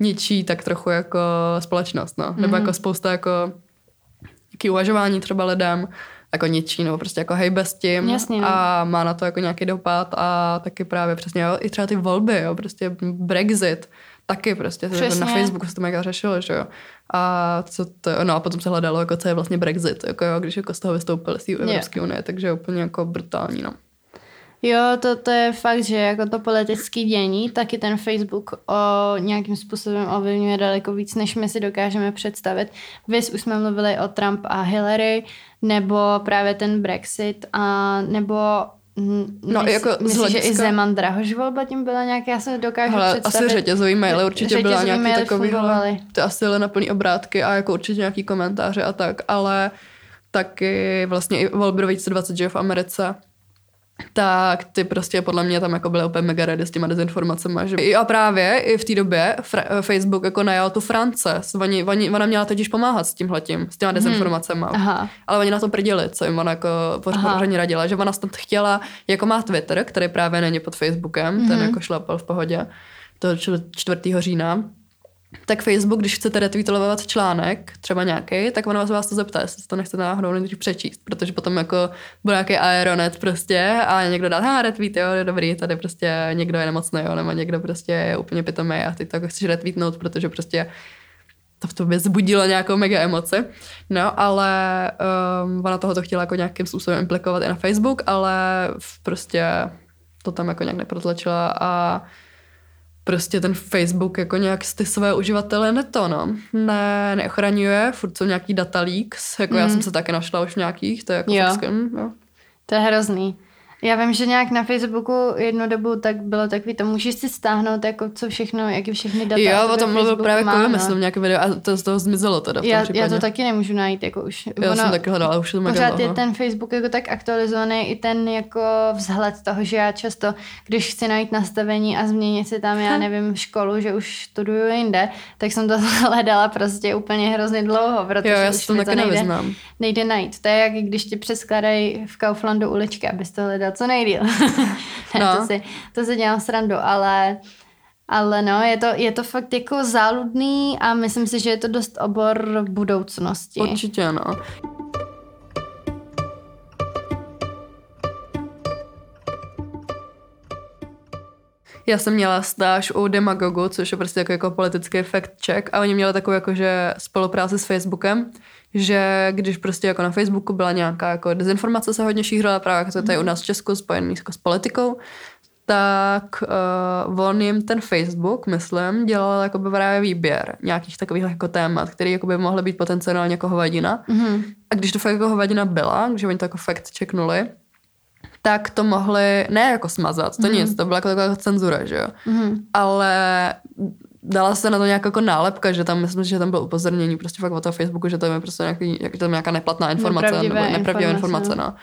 [SPEAKER 2] ničí tak trochu jako společnost, no. Mm-hmm. Nebo mhm. jako spousta jako uvažování třeba lidem, jako ničí, nebo prostě jako hej bez tím
[SPEAKER 1] Jasně, no.
[SPEAKER 2] a má na to jako nějaký dopad a taky právě přesně, jo, i třeba ty volby, jo, prostě Brexit, taky prostě, Přesně. na Facebooku se to mega řešilo, že jo. A co to, no a potom se hledalo, jako co je vlastně Brexit, jako jo, když jako z toho vystoupili z Evropské unie, takže úplně jako brutální, no.
[SPEAKER 1] Jo, to, to je fakt, že jako to politické dění, taky ten Facebook o nějakým způsobem ovlivňuje daleko víc, než my si dokážeme představit. Vy už jsme mluvili o Trump a Hillary, nebo právě ten Brexit, a nebo No, mys, jako myslíš, hlediska... že i Zeman Drahoš volba tím byla nějaká, já se dokážu Hele, představit.
[SPEAKER 2] asi řetězový maily určitě řetězový byla nějaký takový, to asi na plný obrátky a jako určitě nějaký komentáře a tak, ale taky vlastně i volby 2020, že v Americe, tak ty prostě podle mě tam jako byly úplně mega ready s těma dezinformacemi. Že... A právě i v té době fra- Facebook jako najal tu France. Oni, oni, ona měla totiž pomáhat s tímhletím, s těma hmm. dezinformacemi. Hmm. Ale oni na to prdili, co jim ona jako pořádně radila, že ona snad chtěla, jako má Twitter, který právě není pod Facebookem, hmm. ten jako šlapal v pohodě, toho 4. října, tak Facebook, když chcete retweetovat článek, třeba nějaký, tak ono vás to zeptá, jestli to nechcete náhodou nejdřív přečíst, protože potom jako bude nějaký aeronet prostě a někdo dá, ha, retweet, jo, dobrý, tady prostě někdo je nemocný, jo, nebo někdo prostě je úplně pitomý a ty to jako chceš retweetnout, protože prostě to v tobě zbudilo nějakou mega emoci. No, ale um, ona toho to chtěla jako nějakým způsobem implikovat i na Facebook, ale prostě to tam jako nějak neprotlačila a prostě ten Facebook jako nějak ty své uživatele neto, no. Ne, neochraňuje, furt jsou nějaký data leaks, jako mm. já jsem se také našla už v nějakých, to je jako
[SPEAKER 1] Jo.
[SPEAKER 2] fakt, jo.
[SPEAKER 1] To je hrozný. Já vím, že nějak na Facebooku jednu dobu tak bylo takový, to můžeš si stáhnout, jako co všechno, jaký všechny data.
[SPEAKER 2] Jo, o tom mluvil právě Kovy,
[SPEAKER 1] no.
[SPEAKER 2] myslím, nějaké video a to z toho zmizelo teda v tom
[SPEAKER 1] já,
[SPEAKER 2] případě.
[SPEAKER 1] já to taky nemůžu najít, jako už.
[SPEAKER 2] Já jsem taky hledala, už to mega
[SPEAKER 1] Pořád je ten Facebook jako tak aktualizovaný, i ten jako vzhled toho, že já často, když chci najít nastavení a změnit si tam, já nevím, školu, že už studuju jinde, tak jsem to hledala prostě úplně hrozně dlouho, protože
[SPEAKER 2] Jo, já
[SPEAKER 1] už
[SPEAKER 2] to taky
[SPEAKER 1] nejde,
[SPEAKER 2] nevyznám.
[SPEAKER 1] nejde najít. To je jak když ti přeskladají v Kauflandu uličky, abys to hledal co nejdíl. ne,
[SPEAKER 2] No.
[SPEAKER 1] to, si, to si dělám srandu, ale ale no, je to, je to fakt jako záludný a myslím si, že je to dost obor budoucnosti.
[SPEAKER 2] Určitě, no. Já jsem měla stáž u Demagogu, což je prostě jako, jako politický fact check a oni měli takovou jakože spolupráci s Facebookem, že když prostě jako na Facebooku byla nějaká jako dezinformace se hodně šířila, právě jako to je tady u nás v Česku spojený jako s politikou, tak uh, on jim ten Facebook, myslím, dělal jakoby právě výběr nějakých takových jako témat, které jakoby mohly být potenciálně jako hovadina. Mm-hmm. A když to fakt jako hovadina byla, když oni to jako fakt checknuli, tak to mohli, ne jako smazat, to mm-hmm. nic, to byla jako taková cenzura, že jo. Mm-hmm. Ale dala se na to nějak jako nálepka, že tam, myslím, že tam bylo upozornění prostě fakt o toho Facebooku, že tam je prostě nějaký, jak tam nějaká neplatná informace,
[SPEAKER 1] Nepravdivé
[SPEAKER 2] nebo nepravdivé
[SPEAKER 1] informace,
[SPEAKER 2] informace, no.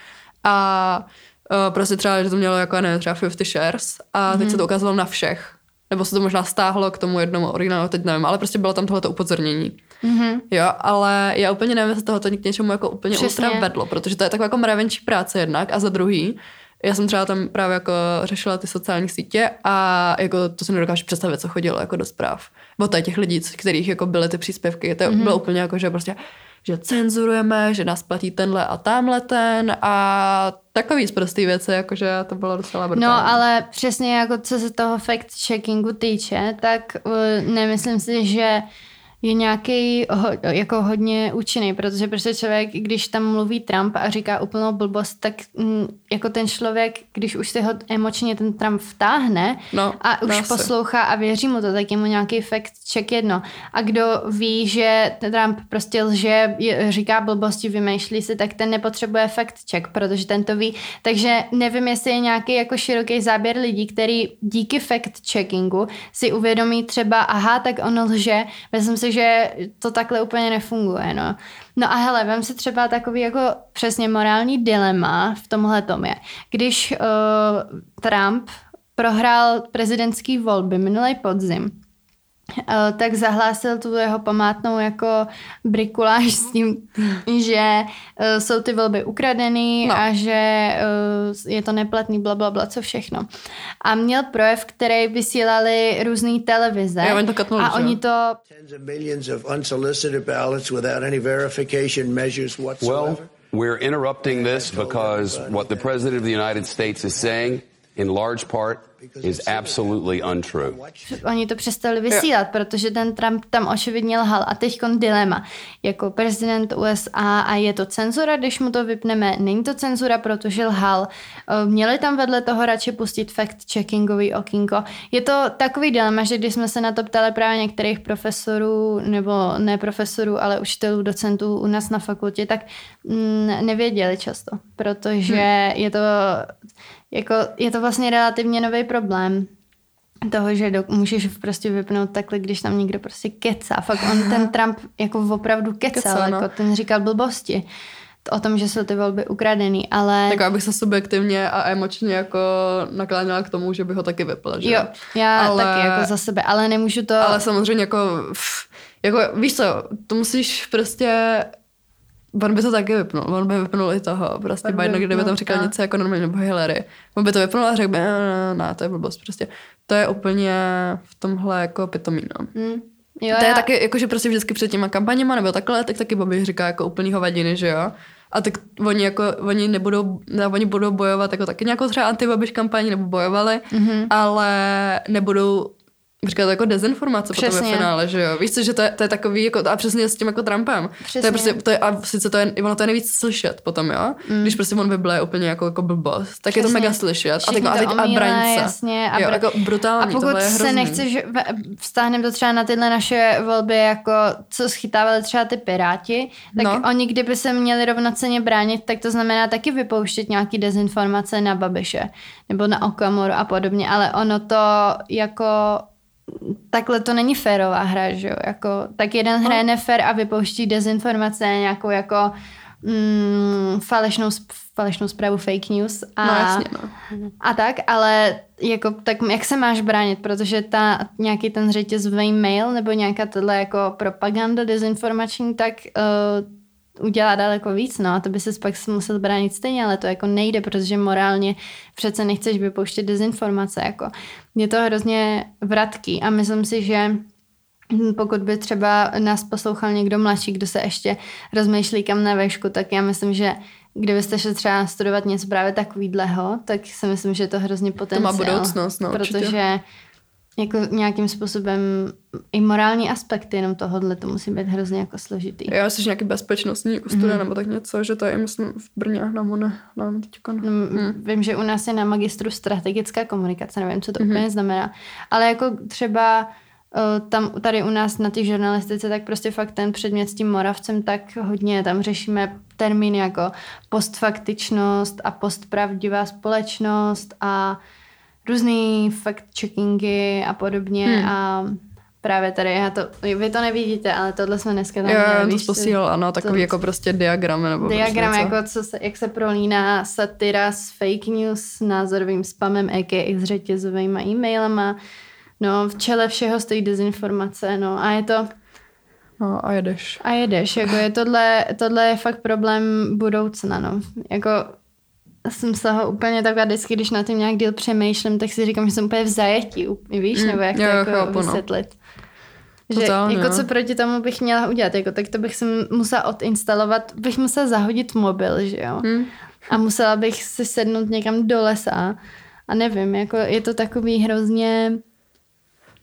[SPEAKER 2] A uh, prostě třeba, že to mělo jako, nevím, třeba 50 shares a teď
[SPEAKER 1] Mhm.
[SPEAKER 2] se to ukázalo na všech. Nebo se to možná stáhlo k tomu jednomu originálu, teď nevím, ale prostě bylo tam tohleto upozornění. Mm-hmm. Jo, ale já úplně nevím, jestli toho to k něčemu jako úplně
[SPEAKER 1] Přesně.
[SPEAKER 2] ultra vedlo, protože to je taková jako mravenčí práce jednak a za druhý, já jsem třeba tam právě jako řešila ty sociální sítě a jako to si nedokážu představit, co chodilo jako do zpráv. Tady těch lidí, kterých jako byly ty příspěvky, to mm-hmm. bylo úplně jako, že prostě že cenzurujeme, že nás platí tenhle a tamhle ten a takový prostý věci, jakože to bylo docela brutální.
[SPEAKER 1] No, ale přesně jako co se toho fact-checkingu týče, tak uh, nemyslím si, že je nějaký ho, jako hodně účinný, protože prostě člověk, když tam mluví Trump a říká úplnou blbost, tak mm, jako ten člověk, když už se ho emočně ten Trump vtáhne
[SPEAKER 2] No,
[SPEAKER 1] a už
[SPEAKER 2] no asi.
[SPEAKER 1] poslouchá a věří mu to, tak je mu nějaký fact check jedno. A kdo ví, že Trump prostě lže, je- říká blbosti, vymýšlí si, tak ten nepotřebuje fact check, protože ten to ví. Takže nevím, jestli je nějaký jako široký záběr lidí, který díky fact checkingu si uvědomí třeba, aha, tak on lže. Myslím si, že to takhle úplně nefunguje, no. No a hele, vem si třeba takový jako přesně morální dilema v tomhle tom je. Když uh, Trump prohrál prezidentský volby minulý podzim, tak zahlásil tu jeho památnou jako brikuláž s tím, že eh, jsou ty volby ukradený
[SPEAKER 2] No.
[SPEAKER 1] a že eh, je to neplatný, bla, bla, bla, co všechno. A měl projev, který vysílali různé televize.
[SPEAKER 2] Jo, oni to katnuli,
[SPEAKER 1] a
[SPEAKER 2] že
[SPEAKER 1] oni to.
[SPEAKER 5] Well, we're interrupting this because what the President of the United States is saying, in large part, is absolutely untrue.
[SPEAKER 1] oni to přestali vysílat, protože ten Trump tam očividně lhal. A teď dilema. Jako prezident USA a je to cenzura, když mu to vypneme, není to cenzura, protože lhal. Eh, Měli tam vedle toho radši pustit fact-checkingový okýnko. Je to takový dilema, že když jsme se na to ptali právě některých profesorů, nebo ne profesorů, ale učitelů, docentů u nás na fakultě, tak mm, nevěděli často, protože hmm. je to jako, je to vlastně relativně nový problém toho, že do, můžeš prostě vypnout takhle, když tam někdo prostě kecá. Fakt on, ten Trump jako opravdu kecal,
[SPEAKER 2] Kecá, no.
[SPEAKER 1] jako ten říkal blbosti o tom, že jsou ty volby ukradený, ale...
[SPEAKER 2] Tak abych se subjektivně a emočně jako nakláněla k tomu, že bych ho taky vypla, že?
[SPEAKER 1] Jo, já
[SPEAKER 2] ale,
[SPEAKER 1] taky jako za sebe, ale nemůžu to...
[SPEAKER 2] Ale samozřejmě jako, pff, jako víš co, to musíš prostě on by to taky vypnul, on by vypnul i toho, prostě
[SPEAKER 1] On by
[SPEAKER 2] Biden, kdyby tam říkal něco jako normálně, nebo Hillary, on by to vypnul a řekl by, ne, ne, to je blbost, prostě. To je úplně v tomhle jako pitomí, no.
[SPEAKER 1] Hm. Jo,
[SPEAKER 2] To je
[SPEAKER 1] já-
[SPEAKER 2] taky, jakože prostě vždycky před těma kampaněma nebo takhle, tak taky Bobby říká jako úplný hovadiny, že jo. A tak oni jako, oni nebudou, ne, oni budou bojovat jako taky nějakou třeba antibabiš kampaní, nebo bojovali,
[SPEAKER 1] Mhm.
[SPEAKER 2] mm-hmm. ale nebudou říkat jako dezinformace potom
[SPEAKER 1] Přesně.
[SPEAKER 2] ve finále, že jo. Víš co, že to je, to je takový, jako, a přesně s tím jako Trumpem. To
[SPEAKER 1] Přesně.
[SPEAKER 2] je prostě, to je, a sice to je, ono to je nejvíc slyšet potom, jo. Mm. Když prostě on vyblé úplně jako, jako blbost, tak je to
[SPEAKER 1] Přesně.
[SPEAKER 2] mega slyšet. A, teď, a, teď,
[SPEAKER 1] to
[SPEAKER 2] a braň se.
[SPEAKER 1] jasně, a
[SPEAKER 2] jo,
[SPEAKER 1] br-
[SPEAKER 2] jako brutální,
[SPEAKER 1] A pokud
[SPEAKER 2] tohle je
[SPEAKER 1] se nechceš, vztáhneme to třeba na tyhle naše volby, jako co schytávali třeba ty piráti, tak
[SPEAKER 2] No.
[SPEAKER 1] no. oni kdyby se měli rovnoceně bránit, tak to znamená taky vypouštět nějaký dezinformace na Babiše nebo na Okamoru a podobně, ale ono to jako takhle to není férová hra, že jo, jako, tak jeden
[SPEAKER 2] No.
[SPEAKER 1] hraje nefér a vypouští dezinformace, nějakou jako mm, falešnou, falešnou zprávu fake news a,
[SPEAKER 2] No jasně, no.
[SPEAKER 1] a tak, ale jako, tak jak se máš bránit, protože ta, nějaký ten řetězový mail nebo nějaká tohle jako propaganda dezinformační, tak uh, udělá daleko víc, no a to by se pak musel bránit stejně, ale to jako nejde, protože morálně přece nechceš vypouštět dezinformace, jako je to hrozně vratký a myslím si, že pokud by třeba nás poslouchal někdo mladší, kdo se ještě rozmýšlí kam na vešku, tak já myslím, že kdybyste šli třeba studovat něco právě takovýhleho, tak si myslím, že je to hrozně potenciál.
[SPEAKER 2] budoucnost, no, určitě.
[SPEAKER 1] Jako nějakým způsobem i morální aspekty jenom tohohle to musí být hrozně jako složitý.
[SPEAKER 2] Já že nějaký bezpečnostní jako studia nebo tak něco, že to je, myslím, v Brně na Mone, nám teďka.
[SPEAKER 1] No,
[SPEAKER 2] Hmm.
[SPEAKER 1] Vím, že u nás je na magistru strategická komunikace, nevím, co to
[SPEAKER 2] Mhm.
[SPEAKER 1] úplně znamená, ale jako třeba tam tady u nás na té žurnalistice, tak prostě fakt ten předmět s tím Moravcem, tak hodně tam řešíme termíny jako postfaktičnost a postpravdivá společnost a různý fact-checkingy a podobně
[SPEAKER 2] Hmm.
[SPEAKER 1] a právě tady, já to, vy to nevidíte, ale tohle jsme dneska tam
[SPEAKER 2] Jo,
[SPEAKER 1] měli,
[SPEAKER 2] já to posílal, ano, takový
[SPEAKER 1] to-
[SPEAKER 2] jako prostě diagramy nebo
[SPEAKER 1] Diagram,
[SPEAKER 2] prostě něco.
[SPEAKER 1] jako co se, jak se prolíná satyra s fake news, s názorovým spamem, a.k.a. s řetězovými e-mailama. No, v čele všeho stojí dezinformace, no a je to,
[SPEAKER 2] No a jedeš.
[SPEAKER 1] a jedeš, jako je tohle, tohle je fakt problém budoucna, no. Jako jsem z toho úplně taková vždycky, když na tím nějak díl přemýšlím, tak si říkám, že jsem úplně v zajetí, víš,
[SPEAKER 2] Mm,
[SPEAKER 1] nebo jak to
[SPEAKER 2] jo,
[SPEAKER 1] jako
[SPEAKER 2] chápu, no.
[SPEAKER 1] vysvětlit. Že
[SPEAKER 2] Totálně,
[SPEAKER 1] jako
[SPEAKER 2] no.
[SPEAKER 1] co proti tomu bych měla udělat, jako tak to bych si musela odinstalovat, bych musela zahodit mobil, že jo.
[SPEAKER 2] Hm.
[SPEAKER 1] A musela bych si sednout někam do lesa a nevím, jako je to takový hrozně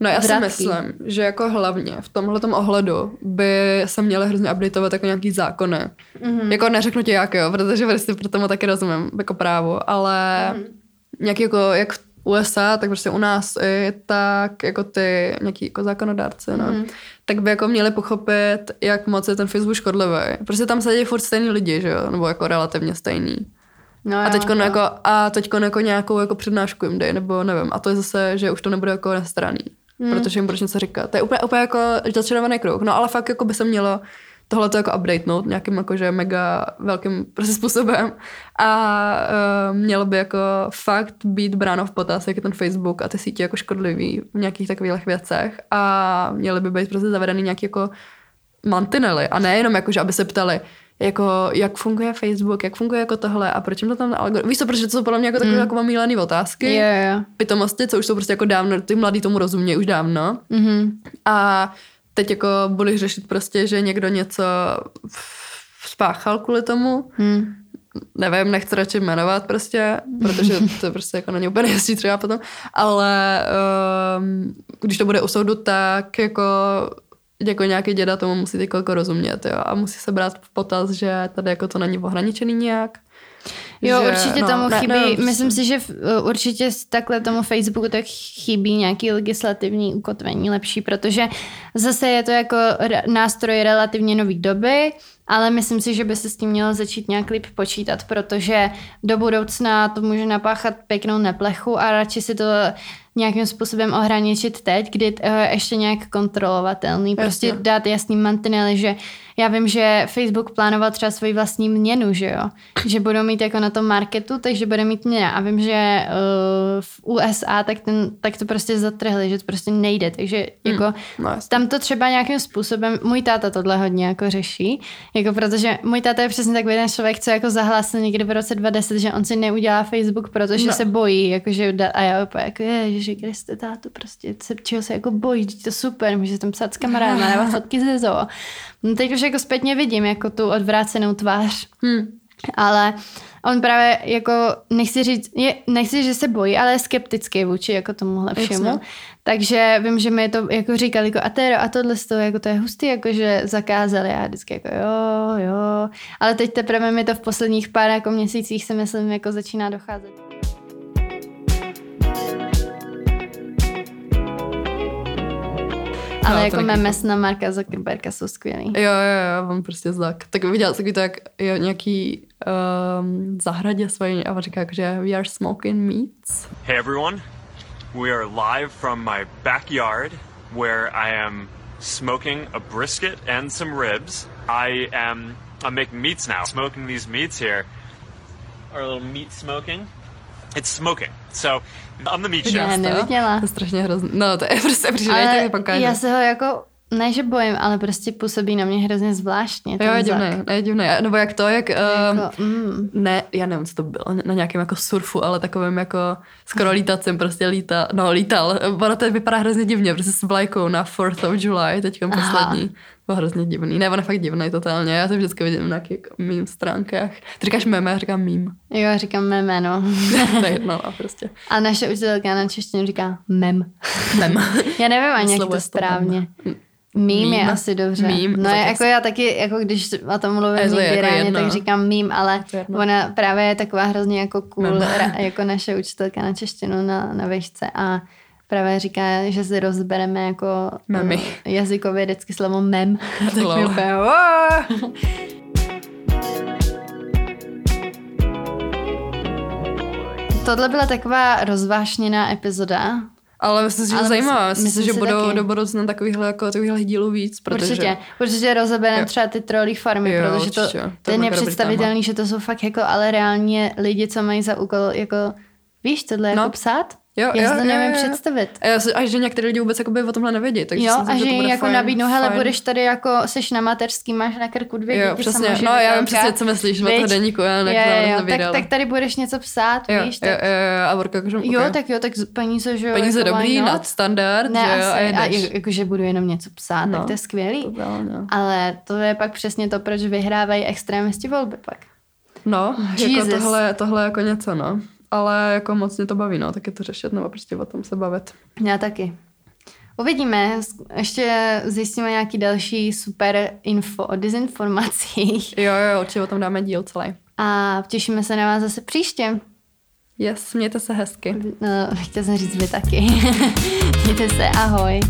[SPEAKER 2] No já si
[SPEAKER 1] vratký.
[SPEAKER 2] myslím, že jako hlavně v tomhle ohledu by se měly hrozně updateovat jako nějaký zákony.
[SPEAKER 1] Mhm.
[SPEAKER 2] Mm-hmm. Jako neřeknu ti jak, jo, protože prostě pro tomu taky rozumím, jako právo, ale mm-hmm. nějaký jako, jak v USA, tak prostě u nás i tak jako ty nějaký jako zákonodárci, no, mm-hmm. tak by jako měli pochopit, jak moc je ten Facebook škodlivý. Prostě tam sedí furt stejný lidi, že jo, nebo jako relativně stejný.
[SPEAKER 1] No
[SPEAKER 2] A teďko
[SPEAKER 1] to-
[SPEAKER 2] jako, a teďko jako nějakou jako přednášku jim dej, nebo nevím. A to je zase, že už to nebude jako nestraný, hmm. protože jim budeš něco říkat. To je úplně, úplně jako začarovaný kruh. No ale fakt jako by se mělo tohle to jako updatenout nějakým jakože mega velkým prostě způsobem a uh, mělo by jako fakt být bráno v potaz, jak je ten Facebook a ty sítě jako škodlivý v nějakých takových věcech a měly by být prostě zavedený nějaký jako mantinely a nejenom jako, že aby se ptali, jako, jak funguje Facebook, jak funguje jako tohle a proč jim to tam algoritmus. Víš co, protože to jsou podle mě jako takové mm. jako mílené otázky.
[SPEAKER 1] Jo, jo.
[SPEAKER 2] Pitomosti, co už jsou prostě jako dávno, ty mladí tomu rozumějí už dávno.
[SPEAKER 1] Mhm.
[SPEAKER 2] A teď jako budeš řešit prostě, že někdo něco spáchal kvůli tomu.
[SPEAKER 1] Hmm.
[SPEAKER 2] Nevím, nechci radši jmenovat prostě, protože to je prostě jako na ně úplně nejistý třeba potom. Ale um, když to bude u soudu, tak jako jako nějaký děda tomu musí teď jako rozumět, jo, a musí se brát v potaz, že tady jako to není ohraničený nějak.
[SPEAKER 1] Jo,
[SPEAKER 2] že,
[SPEAKER 1] určitě
[SPEAKER 2] no,
[SPEAKER 1] tomu
[SPEAKER 2] ne-
[SPEAKER 1] chybí,
[SPEAKER 2] nevím, prostě.
[SPEAKER 1] myslím si, že v- uh, určitě takhle tomu Facebooku tak chybí nějaký legislativní ukotvení lepší, protože zase je to jako nástroj relativně nový doby, ale myslím si, že by se s tím mělo začít nějak líp počítat, protože do budoucna to může napáchat pěknou neplechu a radši si to nějakým způsobem ohraničit teď, kdy uh, ještě nějak kontrolovatelný. Prostě
[SPEAKER 2] Jasně.
[SPEAKER 1] dát jasný mantinely, že já vím, že Facebook plánoval třeba svoji vlastní měnu, že jo? Že budou mít jako na tom marketu, takže bude mít měna. A vím, že uh, v USA tak, ten, tak to prostě zatrhli, že to prostě nejde. Takže jako
[SPEAKER 2] no
[SPEAKER 1] tam to třeba nějakým způsobem, můj táta tohle hodně jako řeší, Jako protože můj táta je přesně takový ten člověk, co jako zahlásil někdy v roce 2010, že on si neudělá Facebook, protože
[SPEAKER 2] No.
[SPEAKER 1] se bojí, jakože a já úplně jako je, že jste táto prostě, se, čeho se jako bojí, to super, může tam psát s kamarádem, nebo fotky ze zoo. No teď už jako zpětně vidím jako tu odvrácenou tvář.
[SPEAKER 2] Hmm.
[SPEAKER 1] Ale on právě jako, nechci říct, je, nechci, že se bojí, ale je skeptický vůči jako tomuhle všemu.
[SPEAKER 2] Jasně.
[SPEAKER 1] Takže vím, že mi to jako říkali, jako a, téro, a tohle z toho, jako to je hustý, jako že zakázali. Já vždycky jako jo, jo. Ale teď teprve mi to v posledních pár jako měsících si myslím, jako začíná docházet. Ale
[SPEAKER 2] to
[SPEAKER 1] jako memes na Marka Zuckerberga jsou skvělý.
[SPEAKER 2] Jo, jo, jo, on prostě zlak. Tak viděl jsem to, jak je nějaký um, zahradě svojí a on říká, jako, že we are smoking meats.
[SPEAKER 6] Hey everyone, we are live from my backyard where I am smoking a brisket and some ribs. I am I'm making meats now. Smoking these meats here. Our little meat smoking. It's smoking. So on the meat
[SPEAKER 1] Ne,
[SPEAKER 6] chef.
[SPEAKER 1] neviděla.
[SPEAKER 2] To je strašně hrozný. No, to je prostě přišli,
[SPEAKER 1] Ale
[SPEAKER 2] tak pokážu.
[SPEAKER 1] já se ho jako, ne že bojím, ale prostě působí na mě hrozně zvláštně.
[SPEAKER 2] Jo, je divný, je divný. Nebo jak to, jak...
[SPEAKER 1] Jako, mm.
[SPEAKER 2] ne, já nevím, co to bylo, na nějakém jako surfu, ale takovým jako skoro lítacím prostě lítal, no lítal. Ono to vypadá hrozně divně, prostě s vlajkou na 4th of July, teďka poslední. Bylo hrozně divný. Ne, on je fakt divný totálně, já to vždycky vidím na nějakých jako mým stránkách. Ty říkáš meme, já říkám mím.
[SPEAKER 1] Jo, říkám jméno.
[SPEAKER 2] to je jedno, a prostě.
[SPEAKER 1] A naše učitelka na češtinu říká mem.
[SPEAKER 2] Mem.
[SPEAKER 1] Já nevím ani, jak to
[SPEAKER 2] to mem.
[SPEAKER 1] Mím je asi dobře.
[SPEAKER 2] Mím,
[SPEAKER 1] no je, jako já taky, jako když o tom mluvím někdy
[SPEAKER 2] jako
[SPEAKER 1] ráně,
[SPEAKER 2] jedno.
[SPEAKER 1] tak říkám mím, ale ona právě je taková hrozně jako cool, ra, jako naše učitelka na češtinu na, na vejšce a právě říká, že si rozbereme jako
[SPEAKER 2] Memy.
[SPEAKER 1] eh, jazykově vždycky slovo mem. tak. Tohle byla taková rozvášněná epizoda.
[SPEAKER 2] Ale myslím si, že
[SPEAKER 1] Ale
[SPEAKER 2] zajímavá.
[SPEAKER 1] myslím-
[SPEAKER 2] Myslím, si, že budou
[SPEAKER 1] taky.
[SPEAKER 2] do budoucna takovýchhle, jako, takovýchhle dílů víc, protože...
[SPEAKER 1] Určitě, určitě rozebereme třeba ty trolí farmy,
[SPEAKER 2] Jo,
[SPEAKER 1] protože to,
[SPEAKER 2] určitě. To
[SPEAKER 1] to je nepředstavitelný, že to jsou fakt jako ale reálně lidi, co mají za úkol jako, víš, tohle jako
[SPEAKER 2] No.
[SPEAKER 1] psát?
[SPEAKER 2] Jo,
[SPEAKER 1] Já si to nevím představit.
[SPEAKER 2] A, já si, a že některé lidi vůbec jakoby o tomhle nevědí. Takže
[SPEAKER 1] Jo, a že jim jako
[SPEAKER 2] fajn,
[SPEAKER 1] nabídnou, hele,
[SPEAKER 2] fajn.
[SPEAKER 1] budeš tady jako, seš na mateřský, máš na krku dvě
[SPEAKER 2] Jo,
[SPEAKER 1] děti,
[SPEAKER 2] přesně.
[SPEAKER 1] samozřejmě
[SPEAKER 2] No, já vím přesně, co myslíš o
[SPEAKER 1] Viď?
[SPEAKER 2] toho deníku, já
[SPEAKER 1] jo, jo,
[SPEAKER 2] nevěděla.
[SPEAKER 1] tak, tak tady budeš něco psát,
[SPEAKER 2] jo,
[SPEAKER 1] víš,
[SPEAKER 2] jo,
[SPEAKER 1] tak,
[SPEAKER 2] jo, jo, a Vorka, že
[SPEAKER 1] jo,
[SPEAKER 2] okay.
[SPEAKER 1] tak jo, tak peníze, že jo.
[SPEAKER 2] Peníze
[SPEAKER 1] jako
[SPEAKER 2] dobrý,
[SPEAKER 1] not?
[SPEAKER 2] nadstandard,
[SPEAKER 1] Ne,
[SPEAKER 2] že jo,
[SPEAKER 1] asi,
[SPEAKER 2] a
[SPEAKER 1] a jako, jakože budu jenom něco psát,
[SPEAKER 2] No.
[SPEAKER 1] tak to je skvělý.
[SPEAKER 2] Totálně.
[SPEAKER 1] Ale to je pak přesně to, proč vyhrávají extrémisti volby pak.
[SPEAKER 2] No, jako tohle, tohle jako něco, no. Ale jako moc mě to baví, no, tak je to řešit nebo prostě o tom se bavit.
[SPEAKER 1] Já taky. Uvidíme, ještě zjistíme nějaký další super info o dezinformacích
[SPEAKER 2] Jo, jo, určitě o tom dáme díl celý.
[SPEAKER 1] a těšíme se na vás zase příště.
[SPEAKER 2] Yes, mějte se hezky.
[SPEAKER 1] No, chtěla jsem říct vy taky. Mějte se, ahoj.